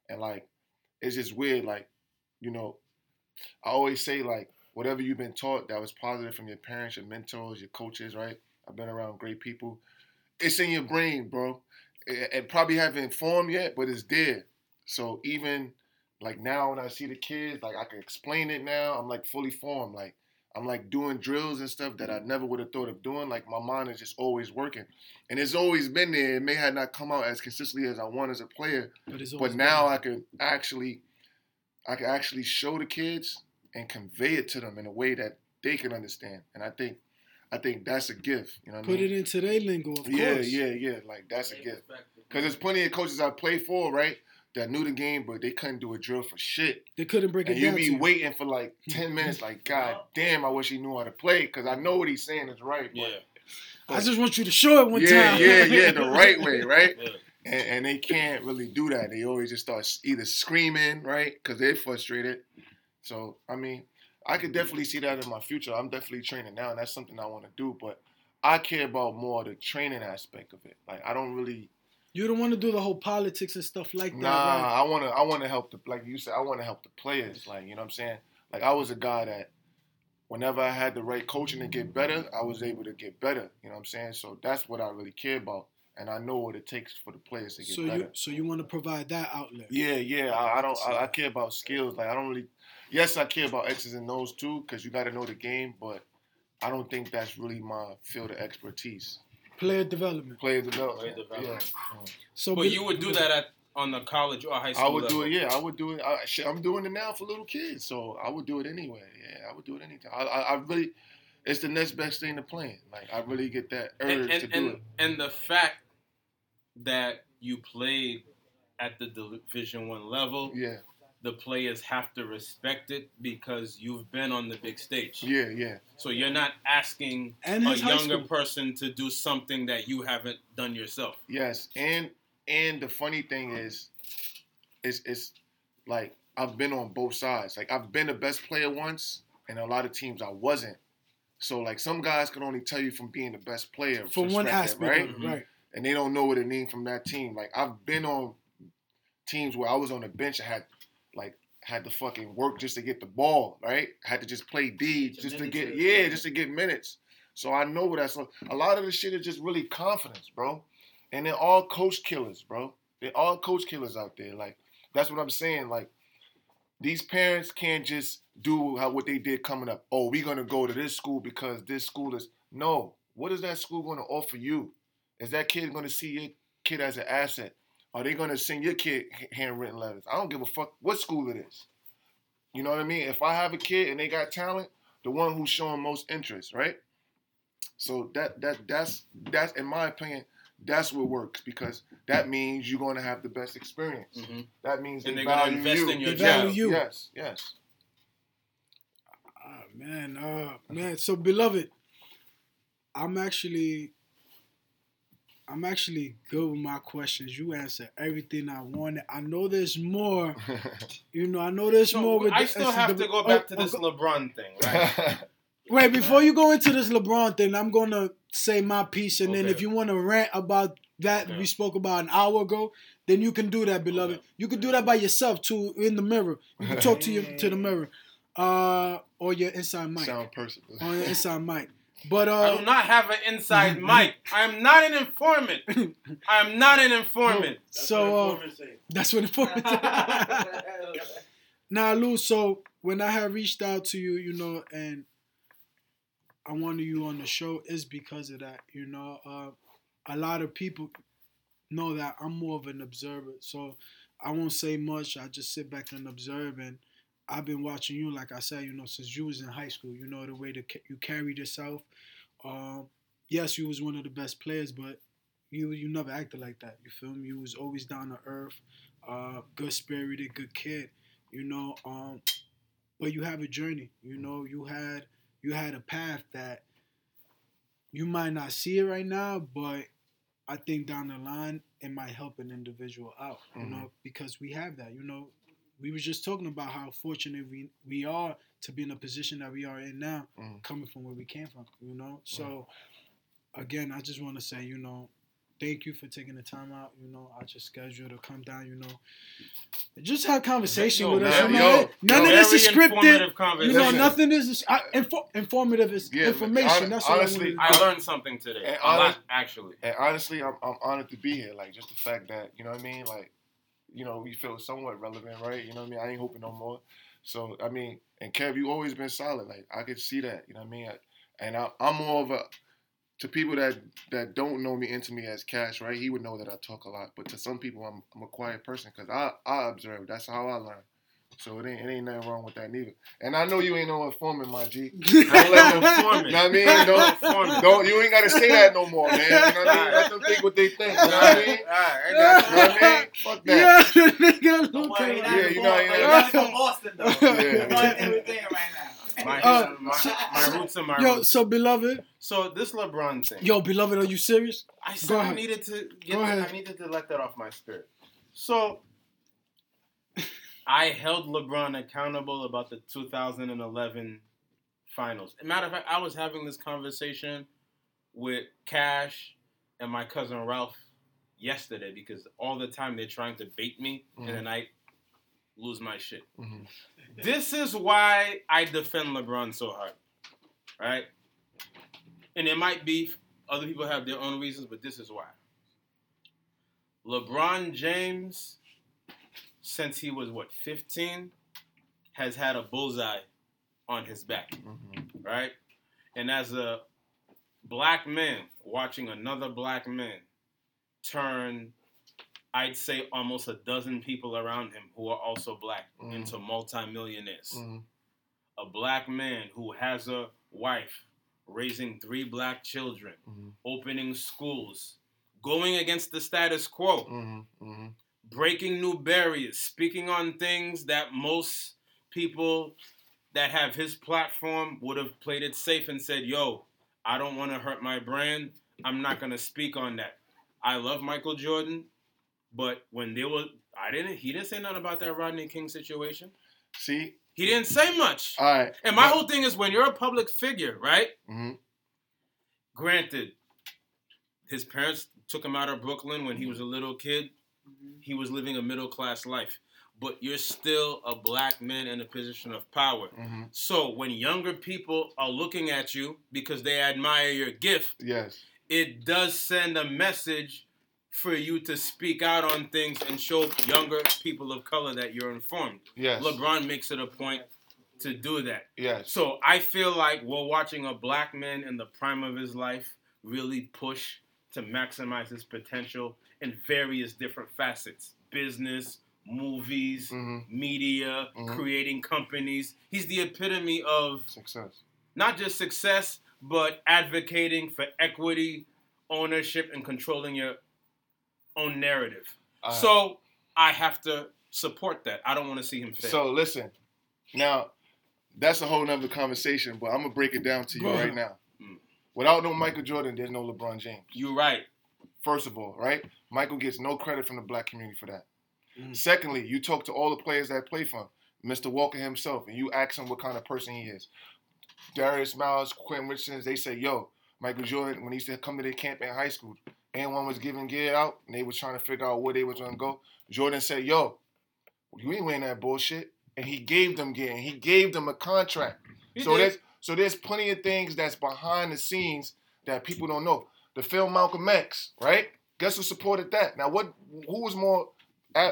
and like it's just weird. Like you know, I always say like whatever you've been taught that was positive from your parents, your mentors, your coaches, right? I've been around great people. It's in your brain, bro. It, it probably haven't formed yet, but it's there. So even like now when I see the kids, like I can explain it now. I'm like fully formed. Like I'm like doing drills and stuff that I mm-hmm. never would have thought of doing. Like my mind is just always working, and it's always been there. It may have not come out as consistently as I want as a player, but, it's but now I can actually, I can actually show the kids and convey it to them in a way that they can understand. And I think, I think that's a gift. You know what I put mean? it into their lingo of yeah, course yeah, yeah. Like that's a gift. Because there's plenty of coaches I played for, right? That knew the game, but they couldn't do a drill for shit. they couldn't break And it you down be to waiting for like 10 minutes, like, God damn, I wish he knew how to play. Because I know what he's saying is right. But Yeah. i just want you to show it one yeah, time yeah, yeah, the right way, right? Yeah. And, and they can't really do that. They always just start either screaming, right? Because they're frustrated. So, I mean, I could definitely see that in my future. I'm definitely training now, and that's something I want to do. But I care about more the training aspect of it. Like, I don't really you don't want to do the whole politics and stuff like that Nah, right? I wanna I wanna help the like you said, I wanna help the players. Like, you know what I'm saying? Like I was a guy that whenever I had the right coaching to get better, I was able to get better. You know what I'm saying? So that's what I really care about. And I know what it takes for the players to get so better. you so you want to provide that outlet Yeah, yeah. I, I don't I, I care about skills. Like I don't really yes, I care about X's and O's too, because you got to know the game. But I don't think that's really my field of expertise. Player development. Player development. Player development. Yeah. So, But be- you would do that at on the college or high school I would do it. Yeah, I would do it. I, I'm doing it now for little kids, so I would do it anyway. Yeah, I would do it anytime. I, I, I really, it's the next best thing to playing. Like I really get that urge and, and, to do and, it. and the fact that you played at the division one level Yeah, the players have to respect it because you've been on the big stage yeah, yeah. so you're not asking And a younger person to do something that you haven't done yourself Yes, and and the funny thing is, is it's like I've been on both sides. Like I've been the best player once, and a lot of teams I wasn't. So like some guys can only tell you from being the best player from one aspect right? it, right? Mm-hmm. and they don't know what it means from that team. Like I've been on teams where I was on the bench I had like had to fucking work just to get the ball, right? had to just play D Just just to get to- yeah, just to get minutes. So I know what that's like. A lot of the shit is just really confidence, bro. And they're all coach killers, bro. They're all coach killers out there. Like that's what I'm saying. Like these parents can't just do how what they did coming up. Oh, we're gonna go to this school because this school is no. What is that school gonna offer you? Is that kid gonna see your kid as an asset? Are they gonna send your kid handwritten letters? I don't give a fuck what school it is. You know what I mean? If I have a kid and they got talent, the one who's showing most interest, right? So that that that's that's in my opinion, that's what works because that means you're gonna have the best experience. Mhm. That means And they they're gonna value invest you. in your They value job. you. Yes, yes. Man, uh, man. So, beloved, I'm actually, I'm actually good with my questions. You answered everything I wanted. I know there's more. You know, I know there's So, more. With I still it's have the- to go back oh, to oh, this go- LeBron thing, right? Wait, before you go into this LeBron thing, I'm gonna say my piece, and then if you want to rant about that Okay. we spoke about an hour ago, then you can do that, beloved. Okay. You can do that by yourself too, in the mirror. You can talk to your to the mirror, uh, or your inside mic, Sound personal. on your inside mic. But I uh, do not have an inside mic. I am not an informant. I am not an informant. That's so what uh, informants say. that's what it Now, Lou, so when I had reached out to you, you know, and I wanted you on the show is because of that. You know, uh, a lot of people know that I'm more of an observer, so I won't say much. I just sit back and observe. And I've been watching you, like I said, you know, since you was in high school. You know the way that ca- you carried yourself. Um, yes, you was one of the best players, but you you never acted like that. You feel me? You was always down to earth, uh, good spirited, good kid you know um but you have a journey you know you had you had a path that you might not see it right now but i think down the line it might help an individual out you know because we have that you know we were just talking about how fortunate we we are to be in a position that we are in now Mhm. coming from where we came from you know so again i just want to say you know thank you for taking the time out you know i just scheduled to come down you know just have conversation Yo, with us man, you know yo, none yo. of this is scripted you know nothing is I, info, informative is Yeah, information hon- that's all honestly, I I learned something today. And A lot, actually. And honestly, I'm, I'm honored to be here. Like just the fact that you know what I mean. Like, you know, we feel somewhat relevant, right? You know what I mean. I ain't hoping no more. So I mean, and Kev, you always been solid. Like I could see that. You know what I mean. And I, I'm more of a to people that that don't know me into me as Cash, right? He would know that I talk a lot. But to some people, I'm, I'm a quiet person because I I observe. That's how I learn. So it ain't it ain't nothing wrong with that neither. And I know you ain't no informant, my G. Don't let them Informant. You know what I mean? Don't, don't you ain't gotta say that no more, man. You know what I mean? Let them think what they think. You know what I mean? Alright, You know what I mean? Fuck that. yeah the nigga Don't Luke worry, Yeah, you know, from- yeah. you're not from Boston though. Yeah. You're not everything right now. My, Uh, my, my roots are my yo roots. so beloved So this LeBron thing. yo beloved are you serious I said I needed to get. Go ahead. I needed to let that off my spirit. So I held LeBron accountable about the 2011 finals. As a matter of fact, I was having this conversation with Cash and my cousin Ralph yesterday because all the time they're trying to bait me, and then I lose my shit. Mhm. This is why I defend LeBron so hard, right? And it might be other people have their own reasons, but this is why. LeBron James, since he was what 15, has had a bullseye on his back, right? And as a black man watching another black man turn, I'd say almost a dozen people around him who are also black Mhm. into multimillionaires. Mhm. A black man who has a wife, raising three black children, Mhm. opening schools, going against the status quo Mhm. Mhm. Breaking new barriers, speaking on things that most people that have his platform would have played it safe and said, "Yo, I don't want to hurt my brand. I'm not going to speak on that." I love Michael Jordan, but when they were, I didn't he didn't say nothing about that Rodney King situation. See, He didn't say much. all right. And my whole thing is when you're a public figure, right? Mhm. Granted, his parents took him out of Brooklyn when he was a little kid. He was living a middle class life. But you're still a black man in a position of power. Mhm. So when younger people are looking at you because they admire your gift, Yes. it does send a message for you to speak out on things and show younger people of color that you're informed. Yes. LeBron makes it a point to do that. Yes. So I feel like we're watching a black man in the prime of his life really push to maximize his potential in various different facets business, movies, Mhm. media, Mhm. creating companies. He's the epitome of Success. not just success, but advocating for equity, ownership, and controlling your own narrative. Right. So I have to support that. I don't want to see him fail. So listen, now that's a whole nother conversation, but I'm gonna break it down to you right now. Mm. Without no Michael Jordan, there's no LeBron James. You're right. First of all, right? Michael gets no credit from the black community for that. Mm. Secondly, you talk to all the players that play for him, Mr. Walker himself, and you ask him what kind of person he is. Darius Miles, Quentin Richardson, they say, yo, Michael Jordan, when he used to come to their camp in high school, anyone was giving gear out, and they was trying to figure out where they was gonna go. Jordan said, yo, you ain't wearing that bullshit. And he gave them gear, and he gave them a contract. He so did. there's so there's plenty of things that's behind the scenes that people don't know. The film Malcolm X, right? Guess who supported that? Now, what? Who was more?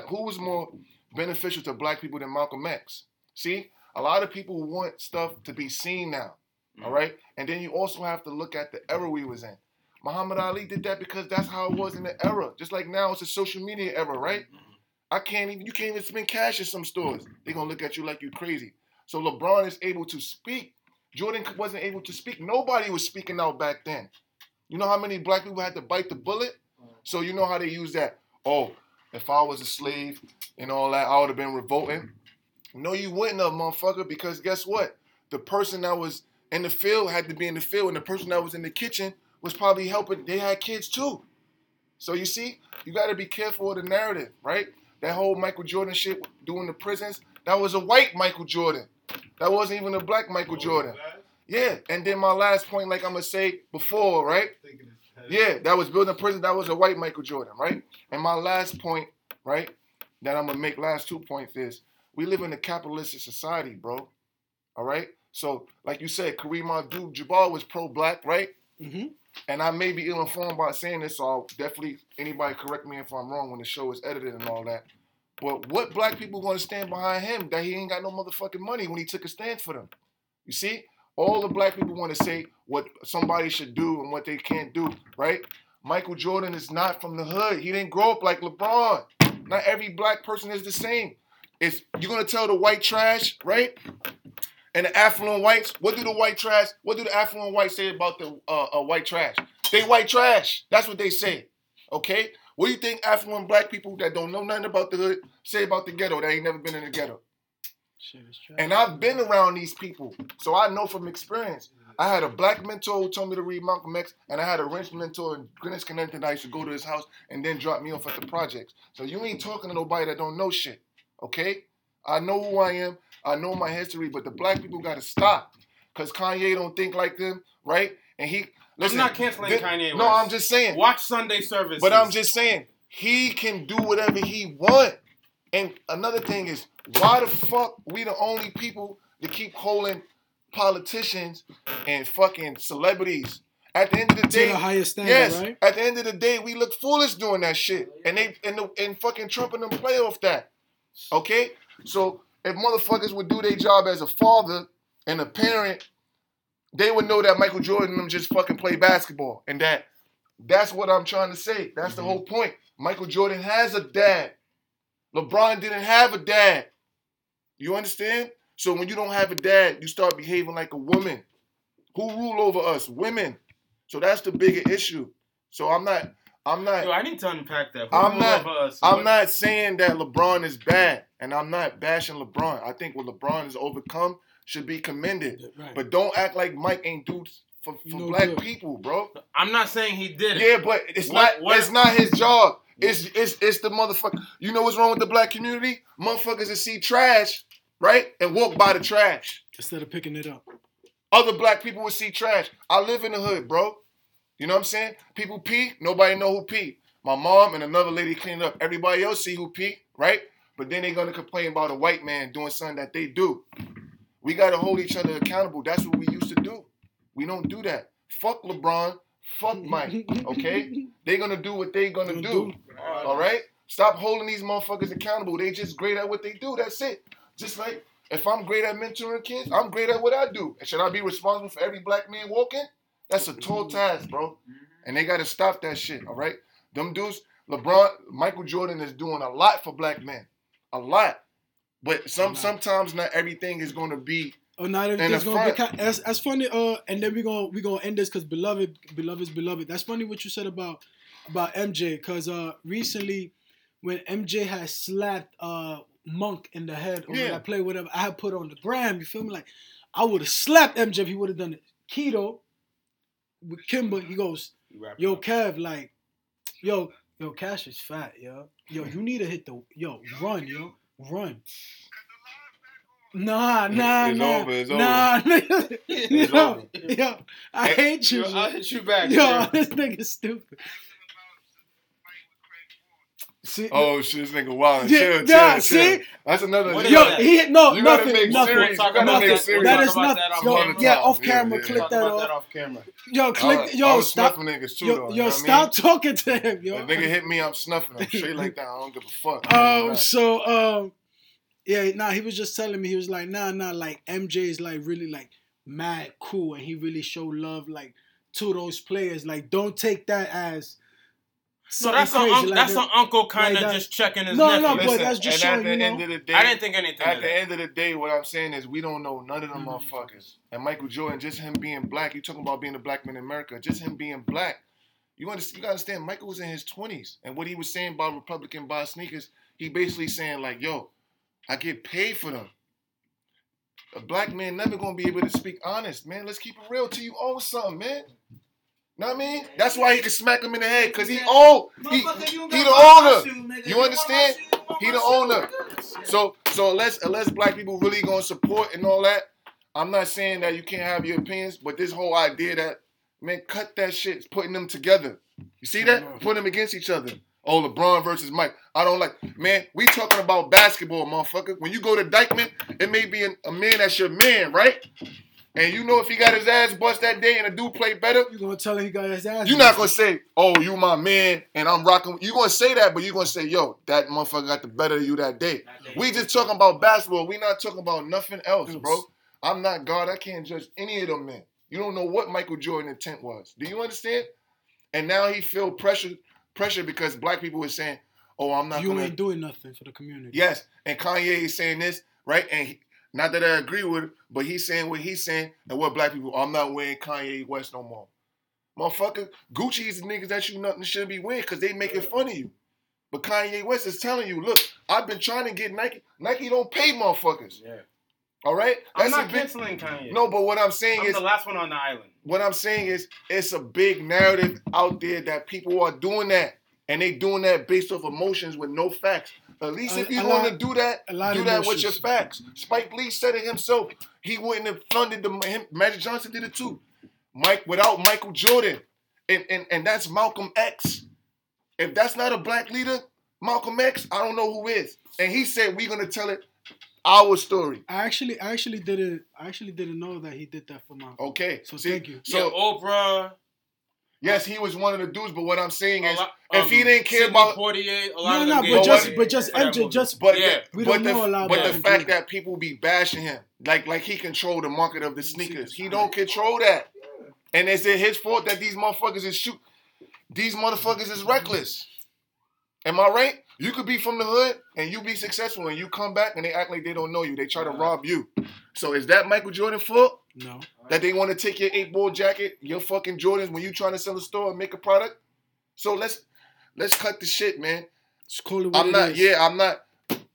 Who was more beneficial to black people than Malcolm X? See, a lot of people want stuff to be seen now. Mm. All right, and then you also have to look at the era we was in. Muhammad Ali did that because that's how it was in the era. Just like now, it's a social media era, right? Mm-hmm. I can't even. You can't even spend cash in some stores. They're gonna look at you like you crazy. So LeBron is able to speak. Jordan wasn't able to speak. Nobody was speaking out back then. You know how many black people had to bite the bullet? So you know how they use that. Oh, if I was a slave and all that, I would have been revolting. No, you wouldn't have, motherfucker, because guess what? The person that was in the field had to be in the field, and the person that was in the kitchen was probably helping. They had kids too. So you see, you got to be careful of the narrative, right? That whole Michael Jordan shit doing the prisons, that was a white Michael Jordan. That wasn't even a black Michael oh, Jordan. Yeah, and then my last point, like I'm gonna say before, right? Yeah, that was building a prison. That was a white Michael Jordan, right? And my last point, right, that I'm gonna make last two points is we live in a capitalistic society, bro. All right. So, like you said, Kareem Abdul-Jabbar was pro-black, right? Mm-hmm. And I may be ill-informed by saying this, so I'll definitely anybody correct me if I'm wrong when the show is edited and all that. But what black people gonna stand behind him that he ain't got no motherfucking money when he took a stand for them? You see, all the black people want to say what somebody should do and what they can't do, right? Michael Jordan is not from the hood. He didn't grow up like LeBron. Not every black person is the same. It's you're gonna tell the white trash, right? And the affluent whites, what do the white trash? What do the affluent whites say about the uh, uh, white trash? They white trash. That's what they say. Okay. What do you think affluent black people that don't know nothing about the hood say about the ghetto? That ain't never been in the ghetto. And I've been around these people, so I know from experience. I had a black mentor who told me to read Malcolm X, and I had a French mentor in Greenwich, Connecticut. I used to go to his house and then drop me off at the projects. So you ain't talking to nobody that don't know shit, okay? I know who I am. I know my history, but the black people got to stop, cause Kanye don't think like them, right? And he. Listen, I'm not canceling thi- Kanye No, I'm just saying. Watch Sunday service. But I'm just saying, he can do whatever he want. And another thing is, why the fuck we the only people that keep holding politicians and fucking celebrities? At the end of the To day, the highest standard, yes. right? At the end of the day, we look foolish doing that shit, and they and the, and fucking Trump and them play off that. Okay, so if motherfuckers would do their job as a father and a parent, they would know that Michael Jordan and them just fucking play basketball. And that that's what I'm trying to say. That's the mm-hmm. whole point. Michael Jordan has a dad. LeBron didn't have a dad. You understand? So when you don't have a dad, you start behaving like a woman. Who rule over us? Women. So that's the bigger issue. So I'm not I'm not Yo, I need to unpack that. Who I'm rule not. over us? I'm What- not saying that LeBron is bad, and I'm not bashing LeBron. I think what LeBron has overcome should be commended. Right. But don't act like Mike ain't do for, for No black good. people, bro. I'm not saying he did it. Yeah, but it's What- not. what- It's not his job. It's it's it's the motherfucker. You know what's wrong with the black community? Motherfuckers that see trash, right, and walk by the trash. Instead of picking it up. Other black people would see trash. I live in the hood, bro. You know what I'm saying? People pee, nobody know who pee. My mom and another lady clean up. Everybody else see who pee, right? But then they gonna complain about a white man doing something that they do. We gotta hold each other accountable. That's what we used to do. We don't do that. Fuck LeBron. Fuck Mike. Okay? They gonna do what they gonna Gonna do. All right? Stop holding these motherfuckers accountable. They just great at what they do. That's it. Just like if I'm great at mentoring kids, I'm great at what I do. And should I be responsible for every black man walking? That's a tall task, bro. And they gotta stop that shit. All right? Them dudes, LeBron, Michael Jordan is doing a lot for black men. A lot. But some sometimes not everything is gonna be Oh, not In everything's gonna be front. kind. That's, that's funny. Uh, and then we gonna we gonna end this because beloved, beloved's beloved. That's funny what you said about about MJ. Because uh, recently when MJ had slapped uh Monk in the head over Yeah. that play, whatever, I had put on the gram. You feel me? Like I would have slapped MJ if he would have done it. Keto with Kemba, he goes, "Yo, Kev, like, yo, yo, Cash is fat, yo, yo, you need to hit the, yo, run, yo, run." Nah, nah, It's nah, over, it's nah. It's yo, over. yo, I hate you. Yo, I'll hit you back. Yo, bro. this nigga stupid. See, Oh shit, this nigga wild. Yeah, chill, chill, yeah, chill. see? That's another What yo, that? he no You gotta nothing, make nothing, serious. Talk You gotta make that. serious. That Talk is about not, that off yo, camera. yeah, off Yeah, camera, yeah. click that about that off. off camera. Yo, I click, was- I yo, was stop, niggas too, yo, though, you know what I stop mean? talking to him, yo. If nigga hit me, I'm snuffing him straight like that. I don't give a fuck. Oh, so um, yeah, nah, he was just telling me he was like, nah, nah, like MJ is like really like mad cool, and he really showed love like to those players. Like, don't take that as So something that's an un- like that's an uncle kind of like just checking his No, nephew. no, but that's just showing, at the you end know. of the day, I didn't think anything At of the that. end of the day, what I'm saying is we don't know none of them Mm-hmm. motherfuckers. And Michael Jordan, just him being black, you talking about being a black man in America, just him being black. You understand? You gotta understand. Michael was in his 20s, and what he was saying about Republican buy sneakers, he basically saying like, "Yo, I get paid for them." A black man never gonna be able to speak honest, man. Let's keep it real till you own something, man. Know what I mean? That's why he can smack him in the head, cause he own. He, he the owner. You understand? my shoe, you want He the owner. So so unless unless black people really gonna support and all that, I'm not saying that you can't have your opinions, but this whole idea that man, cut that shit, it's putting them together. You see that? Put them against each other. Oh, LeBron versus Mike. I don't like, man. We talking about basketball, motherfucker. When you go to Dyckman, it may be an, a man that's your man, right? And you know if he got his ass bust that day and a dude played better, You gonna tell him he got his ass? you're not gonna say, "Oh, you my man," and I'm rocking. You're gonna say that, but you're gonna say, "Yo, that motherfucker got the better of you that day." We just talking about basketball. We not talking about nothing else, bro. I'm not God. I can't judge any of them men. You don't know what Michael Jordan intent was. Do you understand? And now he feel pressure, pressure because black people were saying, "Oh, I'm not You gonna." ain't doing nothing for the community. Yes, and Kanye is saying this, right? And he, not that I agree with it, but he's saying what he's saying, and what black people, I'm not wearing Kanye West no more. Motherfucker, Gucci is the niggas that you nothing shouldn't be wearing because they making fun of you. But Kanye West is telling you, look, I've been trying to get Nike. Nike don't pay motherfuckers. Yeah. All right? I'm not big, canceling Kanye. No, but what I'm saying I'm is the last one on the island. what I'm saying is it's a big narrative out there that people are doing that. And they doing that based off emotions with no facts. At least A- if you a want to do that, a lot do that with your facts. Spike Lee said it himself. He wouldn't have funded the him, Magic Johnson did it too. Mike without Michael Jordan. And, and and that's Malcolm X. If that's not a black leader, Malcolm X, I don't know who is. And he said we're gonna tell it our story. I actually, I actually didn't, I actually didn't know that he did that for Malcolm. Okay. So See, thank you. So yeah, Oprah. Yes, he was one of the dudes, but what I'm saying is, lot- if he um, didn't care Sidney about, Poitier, a lot No, of no, but gave just but just for MJ, just but Yeah. We but don't the, know a lot but the fact that people be bashing him, like like he control the market of the sneakers, he don't control that. And is it his fault that these motherfuckers is shoot? These motherfuckers is reckless. Am I right? You could be from the hood and you be successful and you come back and they act like they don't know you. They try to rob you. So is that Michael Jordan fault? no. That they want to take your eight ball jacket, your fucking Jordans when you trying to sell a store and make a product? So let's let's cut the shit, man. Just call it what I'm it not. is. Yeah, I'm not.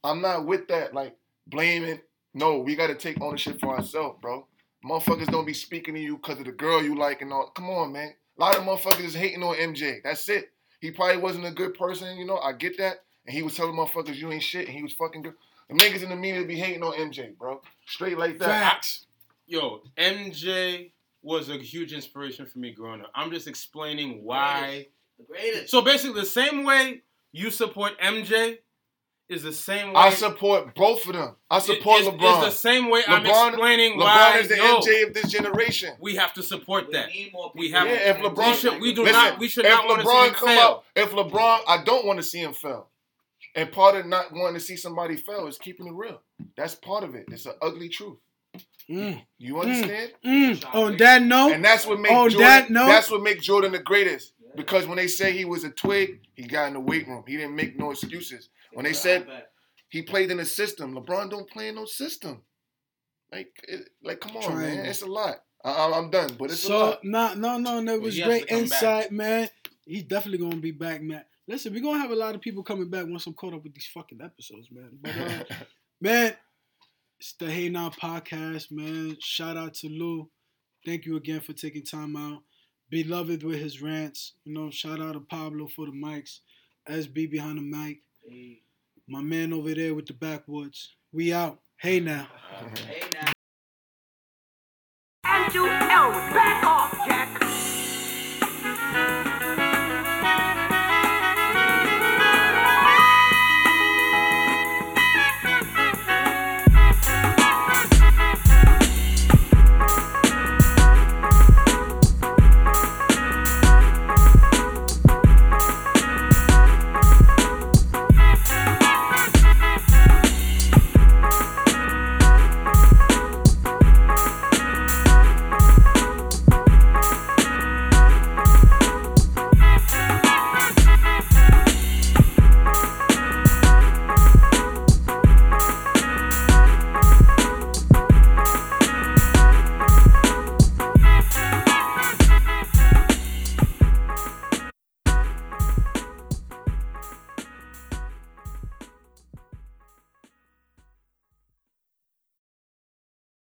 I'm not with that. Like blaming. No, we got to take ownership for ourselves, bro. Motherfuckers don't be speaking to you because of the girl you like and all. Come on, man. A lot of motherfuckers is hating on MJ. That's it. He probably wasn't a good person, you know. I get that. And he was telling motherfuckers you ain't shit, and he was fucking good. The niggas in the media be hating on MJ, bro. Straight like that. Facts. Yo, MJ was a huge inspiration for me growing up. I'm just explaining why. The greatest. So basically, the same way you support MJ is the same way I support both of them. I support is, LeBron. It's the same way I'm explaining LeBron why LeBron is the yo, MJ of this generation. we have to support We that. need more We have- Yeah, if LeBron, We should- we do listen, not- we should if not wanna LeBron come fail. out, if LeBron, I don't want to see him fail. And part of not wanting to see somebody fail is keeping it real. That's part of it. It's an ugly truth. Mm, You understand? mm. On that note, And that's what makes On Jordan. that note- that's what makes Jordan the greatest. Because when they say he was a twig, he got in the weight room. He didn't make no excuses. When they said he played in a system, LeBron don't play in no system. Like, it, like, come on, man, it's a lot. I, I'm done, but it's a so lot. no, no, no, that was he has great to come back. insight, man. He's definitely gonna be back, man. Listen, we're gonna have a lot of people coming back once I'm caught up with these fucking episodes, man. But uh, man, it's the Hey Now podcast, man. Shout out to Lou. Thank you again for taking time out. Beloved with his rants. You know, shout out to Pablo for the mics. SB behind the mic. My man over there with the backwoods. We out. Hey now. Hey now. And you know, back off,